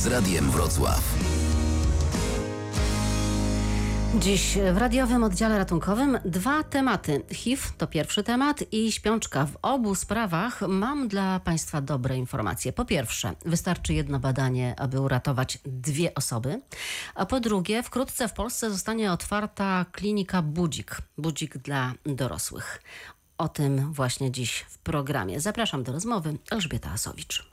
z Radiem Wrocław. Dziś w radiowym oddziale ratunkowym dwa tematy. HIV to pierwszy temat i śpiączka. W obu sprawach mam dla Państwa dobre informacje. Po pierwsze, wystarczy jedno badanie, aby uratować dwie osoby. A po drugie, wkrótce w Polsce zostanie otwarta klinika Budzik. Budzik dla dorosłych. O tym właśnie dziś w programie. Zapraszam do rozmowy Elżbieta Asowicz.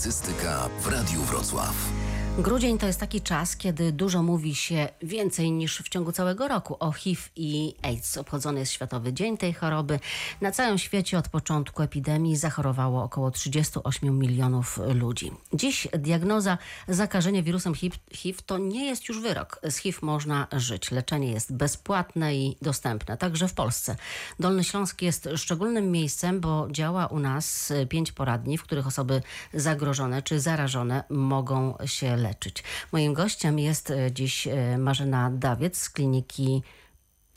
Publicystyka w Radiu Wrocław. Grudzień to jest taki czas, kiedy dużo mówi się więcej niż w ciągu całego roku o HIV i AIDS. Obchodzony jest Światowy Dzień tej choroby. Na całym świecie od początku epidemii zachorowało około 38 milionów ludzi. Dziś diagnoza zakażenia wirusem HIV to nie jest już wyrok. Z HIV można żyć. Leczenie jest bezpłatne i dostępne, także w Polsce. Dolny Śląsk jest szczególnym miejscem, bo działa u nas pięć poradni, w których osoby zagrożone czy zarażone mogą się leczyć. Moim gościem jest e, dziś e, Marzena Dawiec z kliniki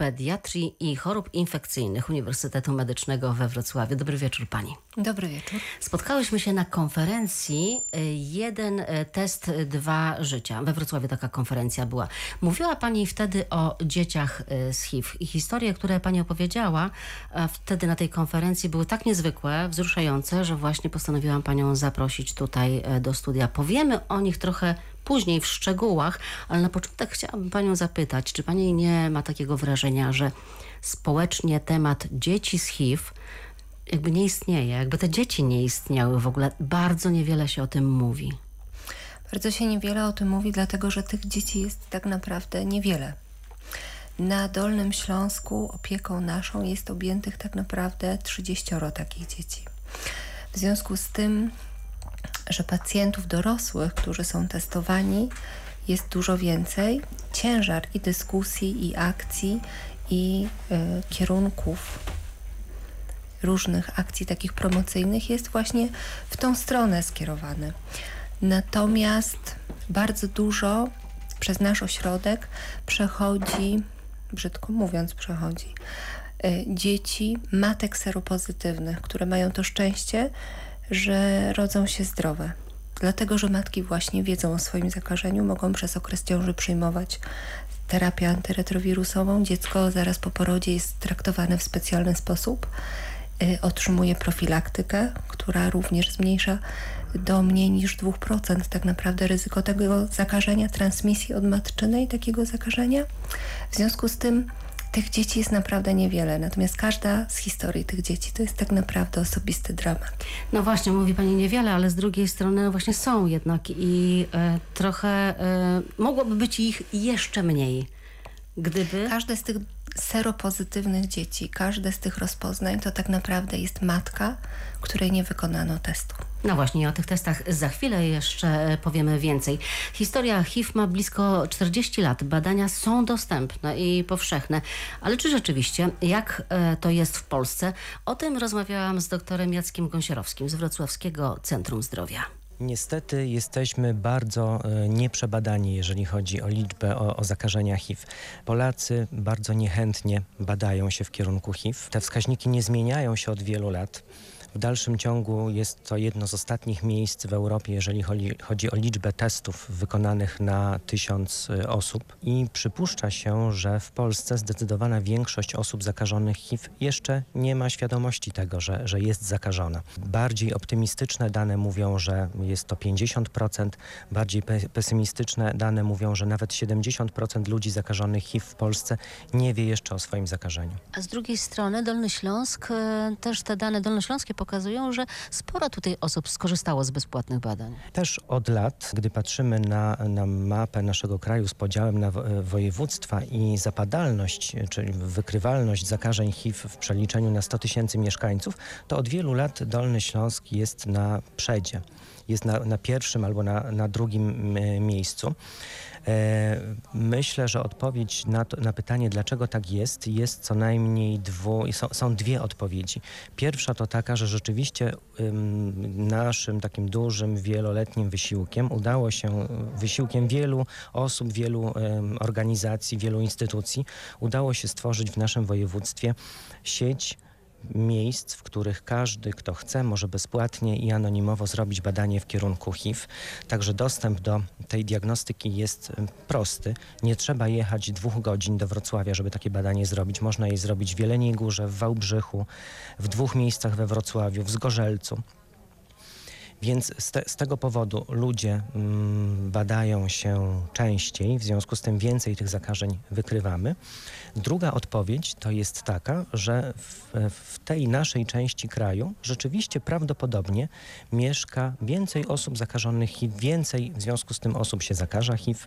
Pediatrii i Chorób Infekcyjnych Uniwersytetu Medycznego we Wrocławiu. Dobry wieczór Pani. Dobry wieczór. Spotkałyśmy się na konferencji y, Jeden y, test, dwa życia. We Wrocławiu taka konferencja była. Mówiła Pani wtedy o dzieciach y, z HIV i historie, które Pani opowiedziała wtedy na tej konferencji były tak niezwykłe, wzruszające, że właśnie postanowiłam Panią zaprosić tutaj do studia. Powiemy o nich trochę później w szczegółach, ale na początek chciałabym Panią zapytać, czy Pani nie ma takiego wrażenia, że społecznie temat dzieci z HIV jakby nie istnieje, jakby te dzieci nie istniały w ogóle. Bardzo niewiele się o tym mówi. Bardzo się niewiele o tym mówi, dlatego że tych dzieci jest tak naprawdę niewiele. Na Dolnym Śląsku opieką naszą jest objętych tak naprawdę 30 takich dzieci. W związku z tym że pacjentów dorosłych, którzy są testowani, jest dużo więcej. Ciężar i dyskusji, i akcji, i y, kierunków różnych akcji takich promocyjnych jest właśnie w tą stronę skierowany. Natomiast bardzo dużo przez nasz ośrodek przechodzi, brzydko mówiąc, przechodzi y, dzieci matek seropozytywnych, które mają to szczęście, że rodzą się zdrowe. Dlatego, że matki właśnie wiedzą o swoim zakażeniu, mogą przez okres ciąży przyjmować terapię antyretrowirusową. Dziecko zaraz po porodzie jest traktowane w specjalny sposób. Y, otrzymuje profilaktykę, która również zmniejsza do mniej niż 2% tak naprawdę ryzyko tego zakażenia, transmisji od matczynej takiego zakażenia. W związku z tym tych dzieci jest naprawdę niewiele, natomiast każda z historii tych dzieci to jest tak naprawdę osobisty dramat. No właśnie, mówi Pani niewiele, ale z drugiej strony właśnie są jednak i e, trochę e, mogłoby być ich jeszcze mniej. Gdyby... Każde z tych seropozytywnych dzieci, każde z tych rozpoznań to tak naprawdę jest matka, której nie wykonano testu. No właśnie, o tych testach za chwilę jeszcze powiemy więcej. Historia HIV ma blisko 40 lat. Badania są dostępne i powszechne. Ale czy rzeczywiście, jak e, to jest w Polsce? O tym rozmawiałam z doktorem Jackiem Gąsierowskim z Wrocławskiego Centrum Zdrowia. Niestety jesteśmy bardzo e, nieprzebadani, jeżeli chodzi o liczbę o, o, zakażenia HIV. Polacy bardzo niechętnie badają się w kierunku HIV. Te wskaźniki nie zmieniają się od wielu lat. W dalszym ciągu jest to jedno z ostatnich miejsc w Europie, jeżeli chodzi, o liczbę testów wykonanych na tysiąc y, osób i przypuszcza się, że w Polsce zdecydowana większość osób zakażonych HIV jeszcze nie ma świadomości tego, że, że jest zakażona. Bardziej optymistyczne dane mówią, że jest to 50%, bardziej pesymistyczne dane mówią, że nawet 70% ludzi zakażonych HIV w Polsce nie wie jeszcze o swoim zakażeniu. A z drugiej strony Dolny Śląsk, y, też te dane dolnośląskie pokazują, że sporo tutaj osób skorzystało z bezpłatnych badań. Też od lat, gdy patrzymy na, na mapę naszego kraju z podziałem na województwa i zapadalność, czyli wykrywalność zakażeń HIV w przeliczeniu na 100 tysięcy mieszkańców, to od wielu lat Dolny Śląsk jest na przedzie. Jest na, na pierwszym albo na, na drugim miejscu. E, myślę, że odpowiedź na, to, na pytanie, dlaczego tak jest, jest co najmniej dwu, są, są dwie odpowiedzi. Pierwsza to taka, że rzeczywiście ym, naszym takim dużym, wieloletnim wysiłkiem udało się, wysiłkiem wielu osób, wielu organizacji, wielu instytucji, udało się stworzyć w naszym województwie sieć miejsc, w których każdy, kto chce, może bezpłatnie i anonimowo zrobić badanie w kierunku HIV. Także dostęp do tej diagnostyki jest prosty. Nie trzeba jechać dwóch godzin do Wrocławia, żeby takie badanie zrobić. Można je zrobić w Jeleniej Górze, w Wałbrzychu, w dwóch miejscach we Wrocławiu, w Zgorzelcu. Więc z, te, z, tego powodu ludzie mm, badają się częściej, w związku z tym więcej tych zakażeń wykrywamy. Druga odpowiedź to jest taka, że w, w tej naszej części kraju rzeczywiście prawdopodobnie mieszka więcej osób zakażonych HIV, więcej w związku z tym osób się zakaża HIV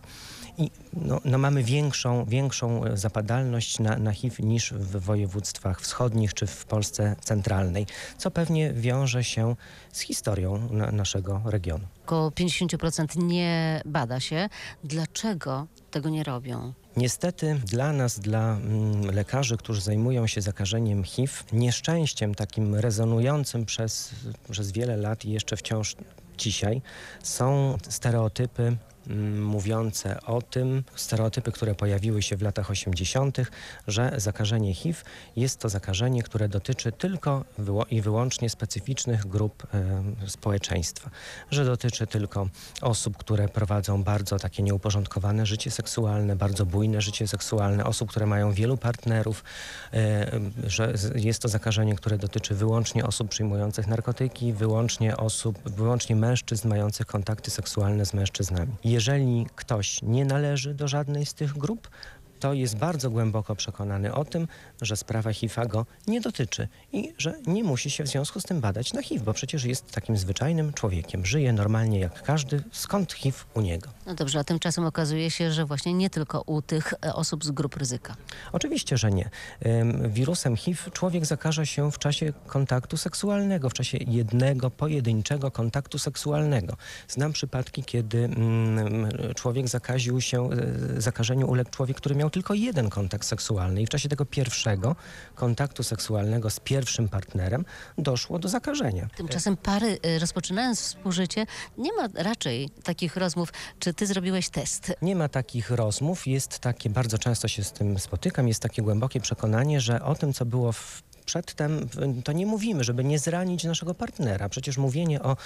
i no, no mamy większą, większą zapadalność na, na HIV niż w województwach wschodnich czy w Polsce centralnej, co pewnie wiąże się z historią na, naszego regionu. Około 50% nie bada się. Dlaczego tego nie robią? Niestety dla nas, dla mm, lekarzy, którzy zajmują się zakażeniem HIV, nieszczęściem takim rezonującym przez, przez wiele lat i jeszcze wciąż dzisiaj są stereotypy mówiące o tym, stereotypy, które pojawiły się w latach 80., że zakażenie HIV jest to zakażenie, które dotyczy tylko i wyłącznie specyficznych grup społeczeństwa, że dotyczy tylko osób, które prowadzą bardzo takie nieuporządkowane życie seksualne, bardzo bujne życie seksualne, osób, które mają wielu partnerów, że jest to zakażenie, które dotyczy wyłącznie osób przyjmujących narkotyki, wyłącznie osób, wyłącznie mężczyzn mających kontakty seksualne z mężczyznami jeżeli ktoś nie należy do żadnej z tych grup, to jest bardzo głęboko przekonany o tym, że sprawa HIV go nie dotyczy i że nie musi się w związku z tym badać na HIV, bo przecież jest takim zwyczajnym człowiekiem, żyje normalnie jak każdy, skąd HIV u niego. No dobrze, a tymczasem okazuje się, że właśnie nie tylko u tych e, osób z grup ryzyka. Oczywiście, że nie. Wirusem HIV człowiek zakaże się w czasie kontaktu seksualnego, w czasie jednego, pojedynczego kontaktu seksualnego. Znam przypadki, kiedy mm, człowiek zakaził się, e, zakażeniu uległ człowiek, który miał miał tylko jeden kontakt seksualny i w czasie tego pierwszego kontaktu seksualnego z pierwszym partnerem doszło do zakażenia. Tymczasem pary y, rozpoczynając współżycie nie ma raczej takich rozmów, czy ty zrobiłeś test? Nie ma takich rozmów, jest takie, bardzo często się z tym spotykam, jest takie głębokie przekonanie, że o tym, co było w przedtem to nie mówimy, żeby nie zranić naszego partnera. Przecież mówienie o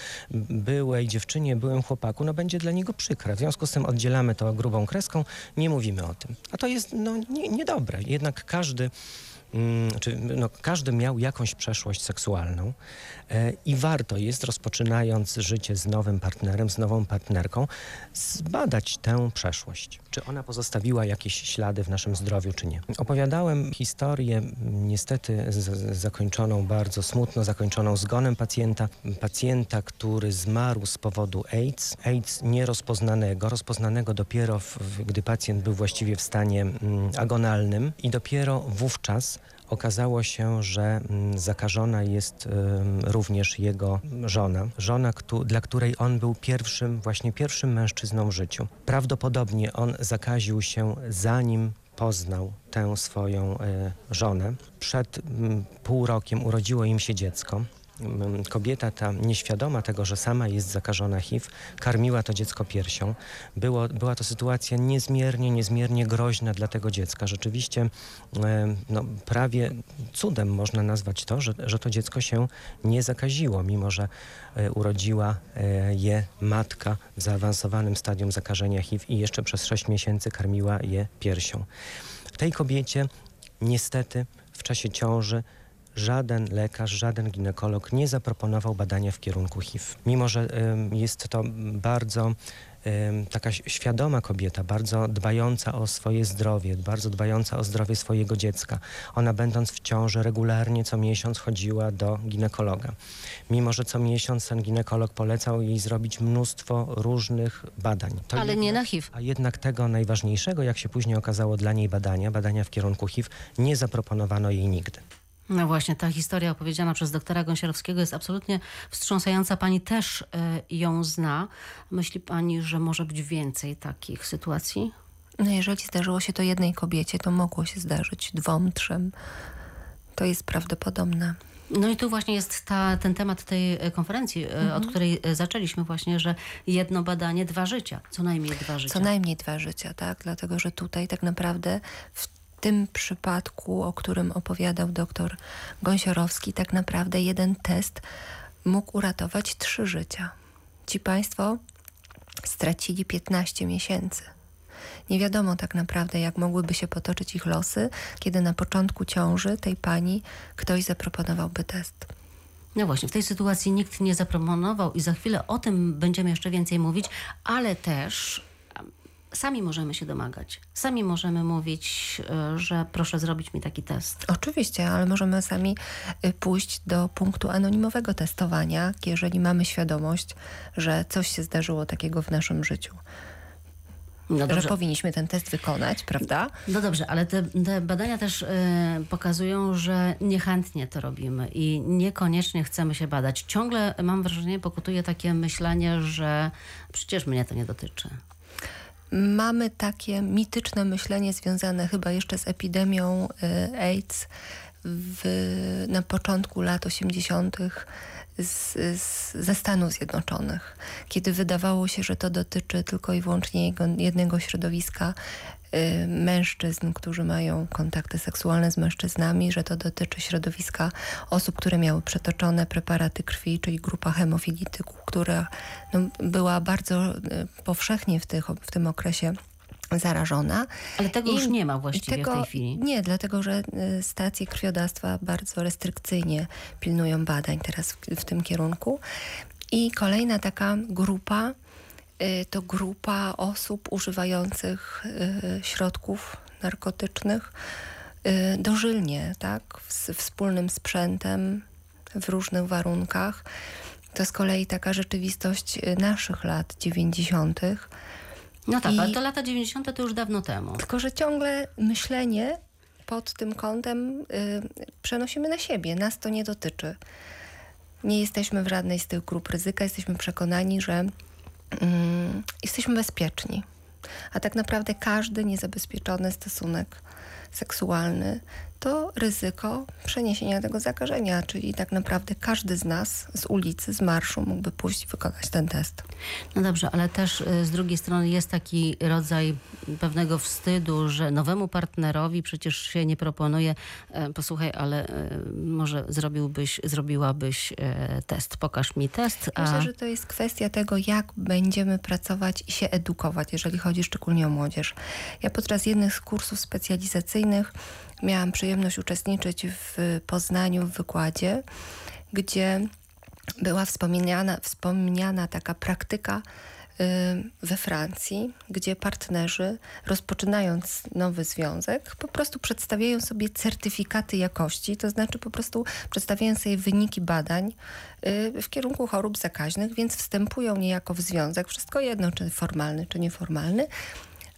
byłej dziewczynie, byłym chłopaku, no będzie dla niego przykre. W związku z tym oddzielamy to grubą kreską, nie mówimy o tym. A to jest no, nie, niedobre. Jednak każdy czy no, każdy miał jakąś przeszłość seksualną e, i warto jest, rozpoczynając życie z nowym partnerem, z nową partnerką, zbadać tę przeszłość. Czy ona pozostawiła jakieś ślady w naszym zdrowiu, czy nie. Opowiadałem historię, niestety zakończoną bardzo smutno, zakończoną zgonem pacjenta. Pacjenta, który zmarł z powodu AIDS. AIDS nierozpoznanego, rozpoznanego dopiero, w, gdy pacjent był właściwie w stanie mm, agonalnym i dopiero wówczas Okazało się, że mm, zakażona jest również jego żona. Żona, dla której on był pierwszym, właśnie pierwszym mężczyzną w życiu. Prawdopodobnie on zakaził się zanim poznał tę swoją e, żonę. Przed mm, pół rokiem urodziło im się dziecko kobieta ta nieświadoma tego, że sama jest zakażona HIV, karmiła to dziecko piersią. Było, była to sytuacja niezmiernie, niezmiernie groźna dla tego dziecka. Rzeczywiście no, prawie cudem można nazwać to, że, że to dziecko się nie zakaziło, mimo że e, urodziła e, je matka w zaawansowanym stadium zakażenia HIV i jeszcze przez 6 miesięcy karmiła je piersią. Tej kobiecie niestety w czasie ciąży żaden lekarz, żaden ginekolog nie zaproponował badania w kierunku HIV. Mimo, że jest to bardzo taka świadoma kobieta, bardzo dbająca o swoje zdrowie, bardzo dbająca o zdrowie swojego dziecka. Ona będąc w ciąży regularnie co miesiąc chodziła do ginekologa. Mimo, że co miesiąc ten ginekolog polecał jej zrobić mnóstwo różnych badań. To Ale jednak, nie na HIV. A jednak tego najważniejszego, jak się później okazało dla niej badania, badania w kierunku HIV, nie zaproponowano jej nigdy. No właśnie, ta historia opowiedziana przez doktora Gąsiorowskiego jest absolutnie wstrząsająca. Pani też y, ją zna. Myśli pani, że może być więcej takich sytuacji? No jeżeli zdarzyło się to jednej kobiecie, to mogło się zdarzyć dwom, trzem. To jest prawdopodobne. No i tu właśnie jest ta, ten temat tej e, konferencji, mhm. od której zaczęliśmy właśnie, że jedno badanie, dwa życia. Co najmniej dwa życia. Co najmniej dwa życia, tak? Dlatego, że tutaj tak naprawdę w tym przypadku, o którym opowiadał doktor Gąsiorowski, tak naprawdę jeden test mógł uratować trzy życia. Ci Państwo stracili 15 miesięcy. Nie wiadomo tak naprawdę, jak mogłyby się potoczyć ich losy, kiedy na początku ciąży tej pani ktoś zaproponowałby test. No właśnie, w tej sytuacji nikt nie zaproponował i za chwilę o tym będziemy jeszcze więcej mówić, ale też sami możemy się domagać. Sami możemy mówić, e, że proszę zrobić mi taki test. Oczywiście, ale możemy sami y, pójść do punktu anonimowego testowania, jeżeli mamy świadomość, że coś się zdarzyło takiego w naszym życiu. No że powinniśmy ten test wykonać, prawda? No dobrze, ale te, te badania też y, pokazują, że niechętnie to robimy i niekoniecznie chcemy się badać. Ciągle mam wrażenie, pokutuje takie myślenie, że przecież mnie to nie dotyczy mamy takie mityczne myślenie związane chyba jeszcze z epidemią y, AIDS w, na początku lat 80. Z, z, ze Stanów Zjednoczonych, kiedy wydawało się, że to dotyczy tylko i wyłącznie jego, jednego środowiska mężczyzn, którzy mają kontakty seksualne z mężczyznami, że to dotyczy środowiska osób, które miały przetoczone preparaty krwi, czyli grupa hemofilityków, która no, była bardzo y, powszechnie w, tych, w tym okresie zarażona. Ale tego I, już nie ma właściwie tego, w tej chwili. Nie, dlatego że y, stacje krwiodawstwa bardzo restrykcyjnie pilnują badań teraz w, w tym kierunku. I kolejna taka grupa Y, to grupa osób używających y, środków narkotycznych y, dożylnie, tak, z wspólnym sprzętem, w różnych warunkach. To z kolei taka rzeczywistość naszych lat 90. No tak, I, ale to lata 90. to już dawno temu. Tylko, że ciągle myślenie pod tym kątem y, przenosimy na siebie. Nas to nie dotyczy. Nie jesteśmy w żadnej z tych grup ryzyka. Jesteśmy przekonani, że jesteśmy bezpieczni. A tak naprawdę każdy niezabezpieczony stosunek seksualny to ryzyko przeniesienia tego zakażenia, czyli tak naprawdę każdy z nas z ulicy, z marszu mógłby pójść i wykonać ten test. No dobrze, ale też y, z drugiej strony jest taki rodzaj pewnego wstydu, że nowemu partnerowi przecież się nie proponuje, e, posłuchaj, ale e, może zrobiłbyś, zrobiłabyś e, test, pokaż mi test. A... Myślę, że to jest kwestia tego, jak będziemy pracować i się edukować, jeżeli chodzi szczególnie o młodzież. Ja podczas jednych z kursów specjalizacyjnych miałam przyjemność uczestniczyć w Poznaniu w wykładzie, gdzie była wspomniana, wspomniana taka praktyka y, we Francji, gdzie partnerzy rozpoczynając nowy związek po prostu przedstawiają sobie certyfikaty jakości, to znaczy po prostu przedstawiają sobie wyniki badań y, w kierunku chorób zakaźnych, więc wstępują niejako w związek, wszystko jedno, czy formalny, czy nieformalny,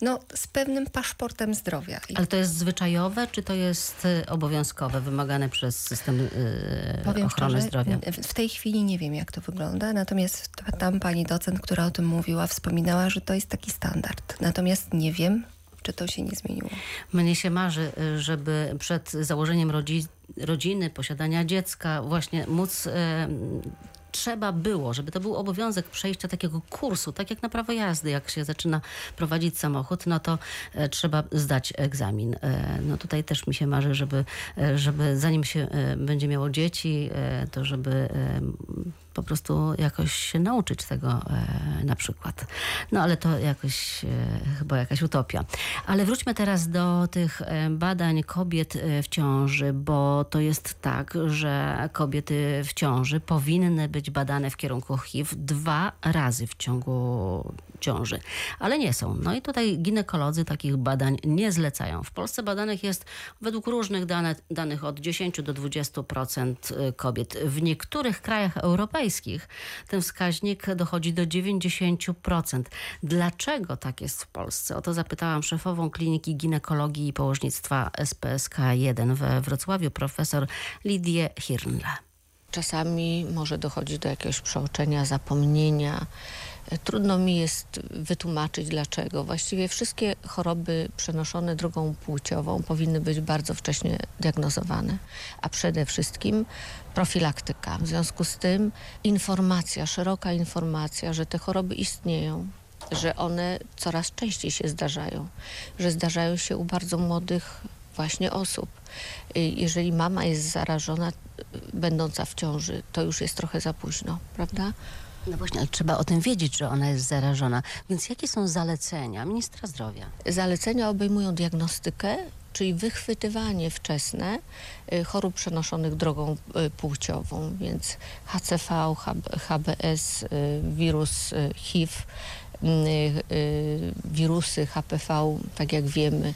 no, z pewnym paszportem zdrowia. Ale to jest zwyczajowe, czy to jest y, obowiązkowe, wymagane przez system yy, ochrony szczerze, zdrowia? W tej chwili nie wiem, jak to wygląda, natomiast tam pani docent, która o tym mówiła, wspominała, że to jest taki standard. Natomiast nie wiem, czy to się nie zmieniło. Mnie się marzy, y, żeby przed założeniem rodzi rodziny, posiadania dziecka, właśnie móc trzeba było, żeby to był obowiązek przejścia takiego kursu, tak jak na prawo jazdy, jak się zaczyna prowadzić samochód, no to e, trzeba zdać egzamin. E, no tutaj też mi się marzy, żeby, e, żeby zanim się będzie miało dzieci, to żeby po prostu jakoś się nauczyć tego e, na przykład. No ale to jakoś e, chyba jakaś utopia. Ale wróćmy teraz do tych e, badań kobiet w ciąży, bo to jest tak, że kobiety w ciąży powinny być badane w kierunku HIV dwa razy w ciągu ciąży, ale nie są. No i tutaj ginekolodzy takich badań nie zlecają. W Polsce badanych jest według różnych dane, danych od 10 do 20% y, kobiet. W niektórych krajach europejskich ten wskaźnik dochodzi do 90%. Dlaczego tak jest w Polsce? O to zapytałam szefową Kliniki Ginekologii i Położnictwa SPSK 1 we Wrocławiu, profesor Lidię Hirnle. Czasami może dochodzić do jakiegoś przeoczenia, zapomnienia, Trudno mi jest wytłumaczyć dlaczego. Właściwie wszystkie choroby przenoszone drogą płciową powinny być bardzo wcześnie diagnozowane, a przede wszystkim profilaktyka. W związku z tym informacja, szeroka informacja, że te choroby istnieją, że one coraz częściej się zdarzają, że zdarzają się u bardzo młodych właśnie osób. Jeżeli mama jest zarażona, będąca w ciąży, to już jest trochę za późno, prawda? No właśnie, ale trzeba o tym wiedzieć, że ona jest zarażona. Więc jakie są zalecenia ministra zdrowia? Zalecenia obejmują diagnostykę, czyli wychwytywanie wczesne y, chorób przenoszonych drogą y, płciową, więc HCV, HB, HBS, y, wirus HIV, wirusy HPV, tak jak wiemy,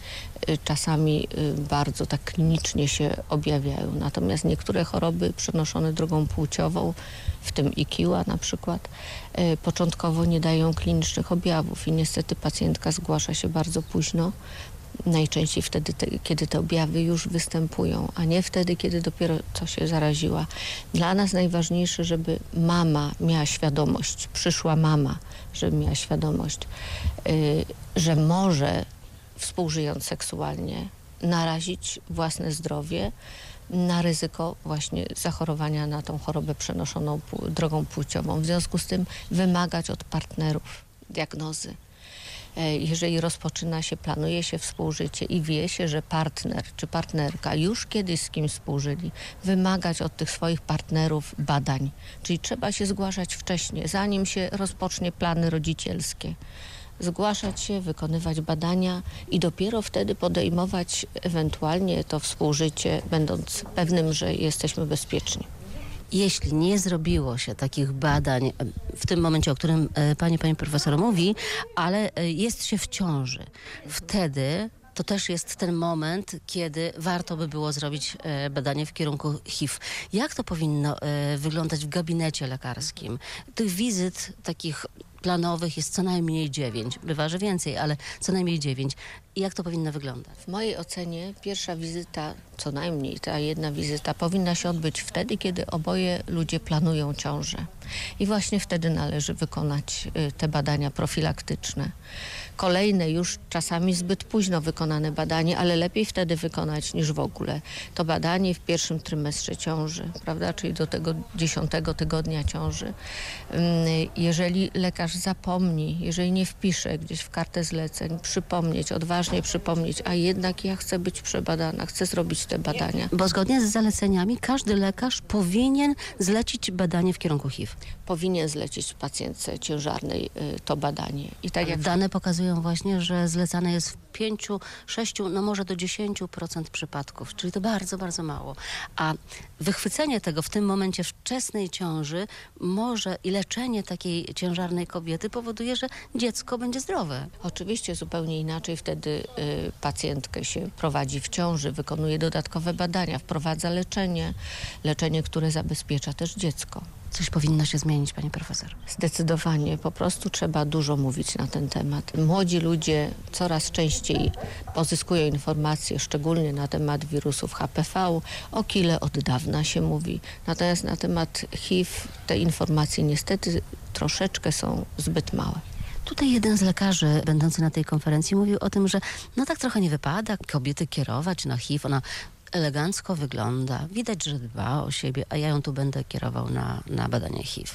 y, czasami y, bardzo tak klinicznie się objawiają. Natomiast niektóre choroby przenoszone drogą płciową, w tym IKIła na przykład, y, początkowo nie dają klinicznych objawów i niestety pacjentka zgłasza się bardzo późno najczęściej wtedy, te, kiedy te objawy już występują, a nie wtedy, kiedy dopiero co się zaraziła. Dla nas najważniejsze, żeby mama miała świadomość, przyszła mama, żeby miała świadomość, y, że może współżyjąc seksualnie narazić własne zdrowie na ryzyko właśnie zachorowania na tą chorobę przenoszoną drogą płciową. W związku z tym wymagać od partnerów diagnozy. E, jeżeli rozpoczyna się, planuje się współżycie i wie się, że partner czy partnerka już kiedyś z kimś współżyli, wymagać od tych swoich partnerów badań. Czyli trzeba się zgłaszać wcześniej, zanim się rozpocznie plany rodzicielskie. Zgłaszać się, wykonywać badania i dopiero wtedy podejmować ewentualnie to współżycie, będąc pewnym, że jesteśmy bezpieczni. Jeśli nie zrobiło się takich badań e, w tym momencie, o którym e, pani, pani profesor mówi, ale e, jest się w ciąży, wtedy to też jest ten moment, kiedy warto by było zrobić badanie w kierunku HIV. Jak to powinno wyglądać w gabinecie lekarskim? Tych wizyt takich planowych jest co najmniej dziewięć. Bywa, że więcej, ale co najmniej dziewięć. Jak to powinno wyglądać? W mojej ocenie pierwsza wizyta, co najmniej ta jedna wizyta, powinna się odbyć wtedy, kiedy oboje ludzie planują ciążę. I właśnie wtedy należy wykonać y, te badania profilaktyczne. Kolejne już czasami zbyt późno wykonane badanie, ale lepiej wtedy wykonać niż w ogóle. To badanie w pierwszym trymestrze ciąży, prawda, czyli do tego dziesiątego tygodnia ciąży. Ym, Jeżeli lekarz zapomni, jeżeli nie wpisze gdzieś w kartę zleceń, przypomnieć, odważnie przypomnieć, a jednak ja chcę być przebadana, chcę zrobić te badania. Bo zgodnie z zaleceniami każdy lekarz powinien zlecić badanie w kierunku HIV. Powinien zlecić pacjentce ciężarnej y, to badanie. I tak jak Dane pokazują właśnie, że zlecane jest w 5, 6, no może do 10% przypadków, czyli to bardzo, bardzo mało. A wychwycenie tego w tym momencie wczesnej ciąży może i leczenie takiej ciężarnej kobiety powoduje, że dziecko będzie zdrowe. Oczywiście zupełnie inaczej wtedy y, pacjentkę się prowadzi w ciąży, wykonuje dodatkowe badania, wprowadza leczenie, leczenie, które zabezpiecza też dziecko. Coś powinno się zmienić, pani profesor. Zdecydowanie, po prostu trzeba dużo mówić na ten temat. Młodzi ludzie coraz częściej pozyskują informacje, szczególnie na temat wirusów HPV, o kile od dawna się mówi. Natomiast na temat HIV te informacje niestety troszeczkę są zbyt małe. Tutaj jeden z lekarzy będący na tej konferencji mówił o tym, że no tak trochę nie wypada kobiety kierować na HIV. Ona elegancko wygląda, widać, że dba o siebie, a ja ją tu będę kierował na, na badanie HIV.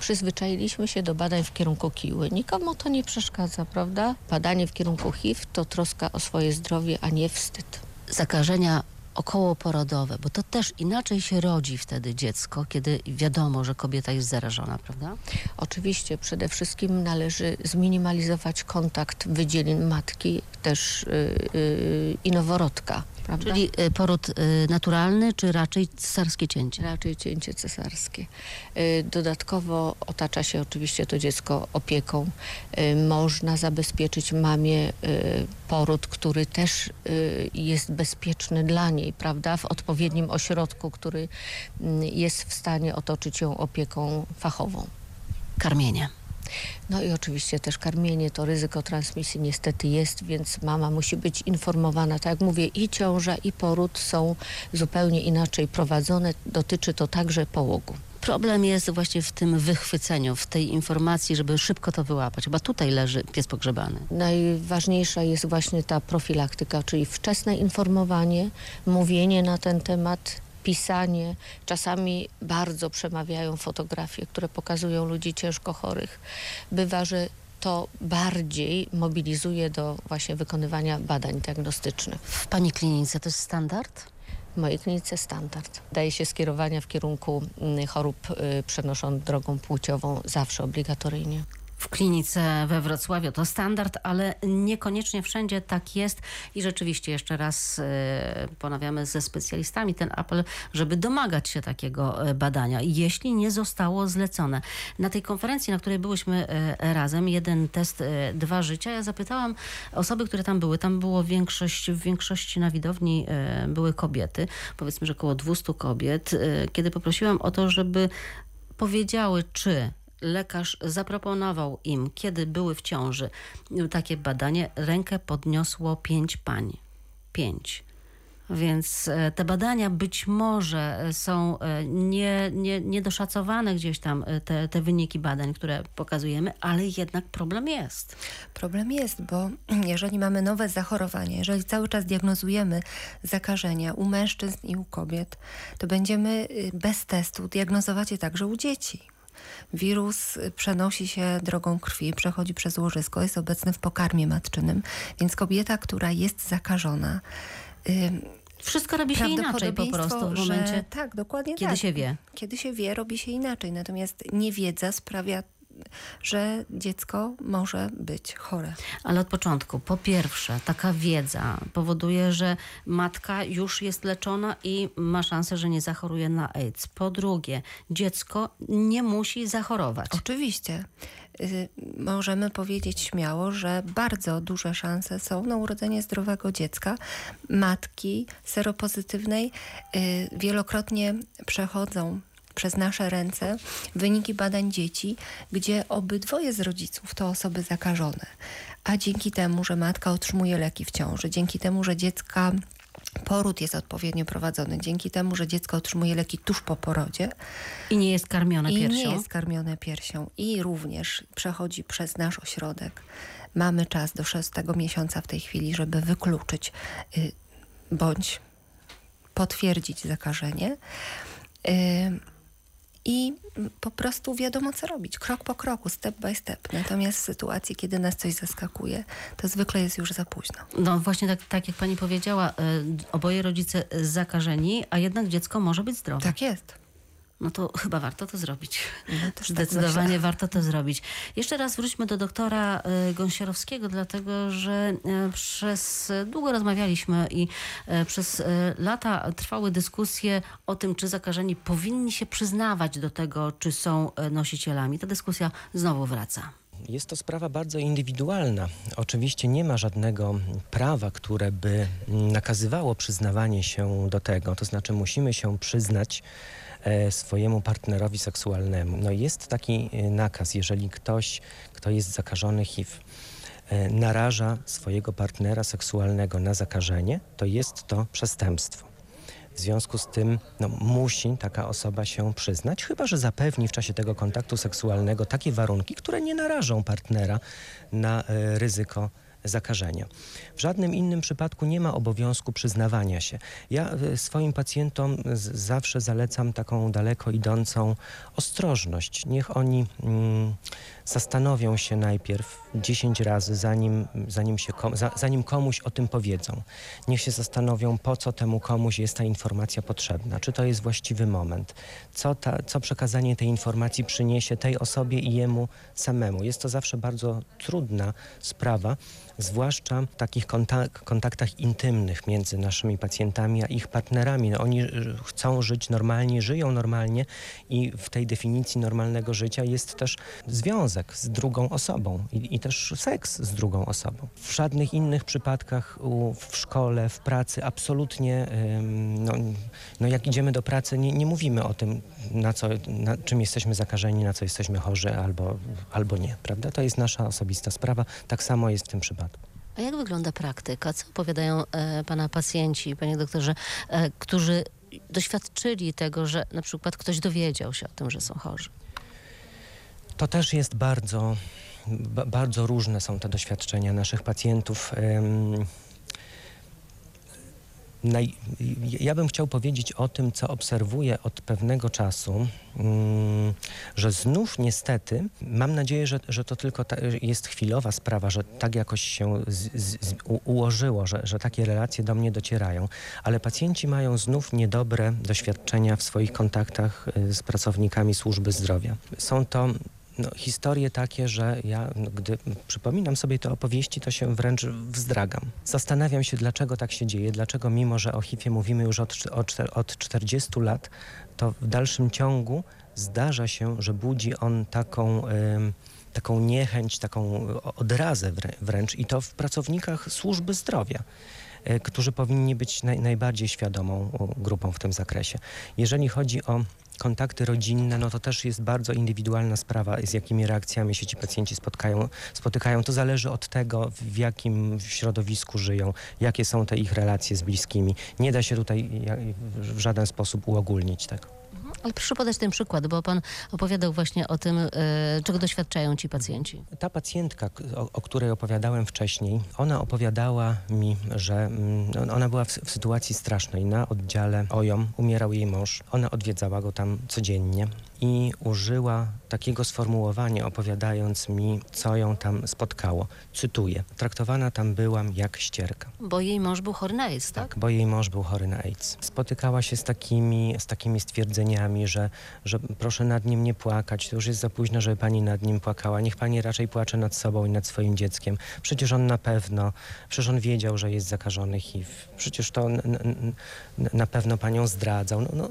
Przyzwyczailiśmy się do badań w kierunku kiły. Nikomu to nie przeszkadza, prawda? Badanie w kierunku HIV to troska o swoje zdrowie, a nie wstyd. Zakażenia okołoporodowe, bo to też inaczej się rodzi wtedy dziecko, kiedy wiadomo, że kobieta jest zarażona, prawda? Oczywiście przede wszystkim należy zminimalizować kontakt wydzielin matki też yy, yy, i noworodka, prawda? Czyli y, poród y, naturalny, czy raczej cesarskie cięcie? Raczej cięcie cesarskie. Y, Dodatkowo otacza się oczywiście to dziecko opieką. Można zabezpieczyć mamie poród, który też jest bezpieczny dla niej, prawda? W odpowiednim ośrodku, który mm, jest w stanie otoczyć ją opieką fachową. Karmienie. No i oczywiście też karmienie, to ryzyko transmisji niestety jest, więc mama musi być informowana. Tak jak mówię, i ciąża, i poród są zupełnie inaczej prowadzone. Dotyczy to także połogu. Problem jest właśnie w tym wychwyceniu, w tej informacji, żeby szybko to wyłapać. Chyba tutaj leży pies pogrzebany. Najważniejsza jest właśnie ta profilaktyka, czyli wczesne informowanie, mówienie na ten temat, pisanie. Czasami bardzo przemawiają fotografie, które pokazują ludzi ciężko chorych. Bywa, że to bardziej mobilizuje do właśnie wykonywania badań diagnostycznych. W Pani klinice to jest standard? W mojej klinice standard. Daje się skierowania w kierunku mm, chorób y, przenoszonych drogą płciową zawsze obligatoryjnie. W klinice we Wrocławiu. To standard, ale niekoniecznie wszędzie tak jest. I rzeczywiście jeszcze raz e, ponawiamy ze specjalistami ten apel, żeby domagać się takiego e, badania, jeśli nie zostało zlecone. Na tej konferencji, na której byłyśmy e, razem, jeden test, dwa życia, ja zapytałam osoby, które tam były, tam było większość, w większości na widowni były kobiety, powiedzmy, że około 200 kobiet, kiedy poprosiłam o to, żeby powiedziały, czy lekarz zaproponował im, kiedy były w ciąży, takie badanie, rękę podniosło pięć pań. Pięć. Więc e, te badania być może e, są e, nie, nie, niedoszacowane gdzieś tam, te, te wyniki badań, które pokazujemy, ale jednak problem jest. Problem jest, bo jeżeli mamy nowe zachorowanie, jeżeli cały czas diagnozujemy zakażenia u mężczyzn i u kobiet, to będziemy y, bez testu diagnozować je także u dzieci. Wirus przenosi się drogą krwi, przechodzi przez łożysko, jest obecny w pokarmie matczynym, więc kobieta, która jest zakażona, Wszystko robi się inaczej po prostu w że- momencie, tak, dokładnie kiedy tak. się wie. Kiedy się wie, robi się inaczej. Natomiast niewiedza sprawia, że dziecko może być chore. Ale od początku, po pierwsze, taka wiedza powoduje, że matka już jest leczona i ma szansę, że nie zachoruje na AIDS. Po drugie, dziecko nie musi zachorować. Oczywiście. Y, Możemy powiedzieć śmiało, że bardzo duże szanse są na urodzenie zdrowego dziecka. Matki seropozytywnej y, wielokrotnie przechodzą przez nasze ręce wyniki badań dzieci, gdzie obydwoje z rodziców to osoby zakażone. A dzięki temu, że matka otrzymuje leki w ciąży, dzięki temu, że dziecka poród jest odpowiednio prowadzony, dzięki temu, że dziecko otrzymuje leki tuż po porodzie, I nie jest karmione i piersią. nie jest karmione piersią i również przechodzi przez nasz ośrodek. Mamy czas do szóstego miesiąca w tej chwili, żeby wykluczyć y, bądź potwierdzić zakażenie. Y, I po prostu wiadomo, co robić, krok po kroku, step by step. Natomiast w sytuacji, kiedy nas coś zaskakuje, to zwykle jest już za późno. No właśnie tak, tak jak pani powiedziała, y, oboje rodzice zakażeni, a jednak dziecko może być zdrowe. Tak jest. No to chyba warto to zrobić. No, też tak Zdecydowanie myślę. warto to zrobić. Jeszcze raz wróćmy do doktora y, Gąsiorowskiego, dlatego że y, przez długo rozmawialiśmy i y, przez lata trwały dyskusje o tym, czy zakażeni powinni się przyznawać do tego, czy są nosicielami. Ta dyskusja znowu wraca. Jest to sprawa bardzo indywidualna. Oczywiście nie ma żadnego prawa, które by nakazywało przyznawanie się do tego. To znaczy musimy się przyznać swojemu partnerowi seksualnemu. No jest taki e, nakaz, jeżeli ktoś, kto jest zakażony HIV, e, naraża swojego partnera seksualnego na zakażenie, to jest to przestępstwo. W związku z tym no, musi taka osoba się przyznać, chyba że zapewni w czasie tego kontaktu seksualnego takie warunki, które nie narażą partnera na e, ryzyko zakażenia. W żadnym innym przypadku nie ma obowiązku przyznawania się. Ja e, swoim pacjentom zawsze zalecam taką daleko idącą ostrożność. Niech oni mm, zastanowią się najpierw 10 razy, zanim, zanim, się zanim komuś o tym powiedzą. Niech się zastanowią, po co temu komuś jest ta informacja potrzebna, czy to jest właściwy moment, co, ta, co przekazanie tej informacji przyniesie tej osobie i jemu samemu. Jest to zawsze bardzo trudna sprawa, zwłaszcza w takich kontak kontaktach intymnych między naszymi pacjentami a ich partnerami. No, oni y, chcą żyć normalnie, żyją normalnie i w tej definicji normalnego życia jest też związek z drugą osobą i, i też seks z drugą osobą. W żadnych innych przypadkach u, w szkole, w pracy absolutnie, ym, no, no jak idziemy do pracy, nie, nie mówimy o tym, na, co, na czym jesteśmy zakażeni, na co jesteśmy chorzy albo, albo nie, prawda? To jest nasza osobista sprawa. Tak samo jest w tym przypadku. A jak wygląda praktyka? Co opowiadają e, pana pacjenci, panie doktorze, e, którzy doświadczyli tego, że na przykład ktoś dowiedział się o tym, że są chorzy? To też jest bardzo, ba, bardzo różne są te doświadczenia naszych pacjentów. Ja bym chciał powiedzieć o tym, co obserwuję od pewnego czasu, mm, że znów niestety, mam nadzieję, że, że to tylko ta, jest chwilowa sprawa, że tak jakoś się z, z, ułożyło, że, że takie relacje do mnie docierają, ale pacjenci mają znów niedobre doświadczenia w swoich kontaktach y, z pracownikami służby zdrowia. Są to no, historie takie, że ja, no, gdy przypominam sobie te opowieści, to się wręcz wzdragam. Zastanawiam się, dlaczego tak się dzieje, dlaczego mimo, że o HIV-ie mówimy już od, od, od 40 lat, to w dalszym ciągu zdarza się, że budzi on taką... taką niechęć, taką odrazę wręcz i to w pracownikach służby zdrowia którzy powinni być naj, najbardziej świadomą grupą w tym zakresie. Jeżeli chodzi o kontakty rodzinne, no to też jest bardzo indywidualna sprawa, z jakimi reakcjami się ci pacjenci spotkają, spotykają. To zależy od tego, w jakim środowisku żyją, jakie są te ich relacje z bliskimi. Nie da się tutaj w żaden sposób uogólnić tego. Ale proszę podać ten przykład, bo pan opowiadał właśnie o tym, e, czego doświadczają ci pacjenci. Ta pacjentka, o, o, której opowiadałem wcześniej, ona opowiadała mi, że mm, ona była w, w sytuacji strasznej. Na oddziale OJOM umierał jej mąż. Ona odwiedzała go tam codziennie i użyła takiego sformułowania, opowiadając mi, co ją tam spotkało. Cytuję: Traktowana tam byłam jak ścierka. Bo jej mąż był chory na AIDS, tak? Tak, bo jej mąż był chory na AIDS. Spotykała się z takimi, z takimi stwierdzeniami, że, że proszę nad nim nie płakać, to już jest za późno, żeby pani nad nim płakała. Niech pani raczej płacze nad sobą i nad swoim dzieckiem. Przecież on na pewno, przecież on wiedział, że jest zakażony HIV. Przecież to na pewno panią zdradzał. No, no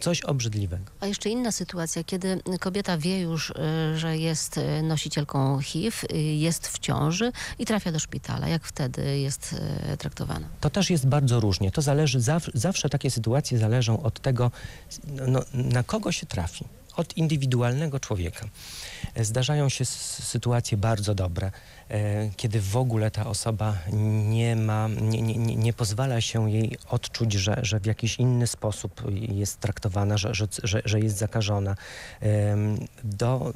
coś obrzydliwego. A jeszcze inna sytuacja, kiedy kobieta wie już, y, że jest y, nosicielką HIV, y, jest w ciąży i trafia do szpitala. Jak wtedy jest traktowana? To też jest bardzo różnie. To zależy, zawsze takie sytuacje zależą od tego, no, na kogo się trafi od indywidualnego człowieka. Zdarzają się sytuacje bardzo dobre, e, kiedy w ogóle ta osoba nie ma, nie, nie, nie pozwala się jej odczuć, że, że w jakiś inny sposób jest traktowana, że, że, że jest zakażona. Do,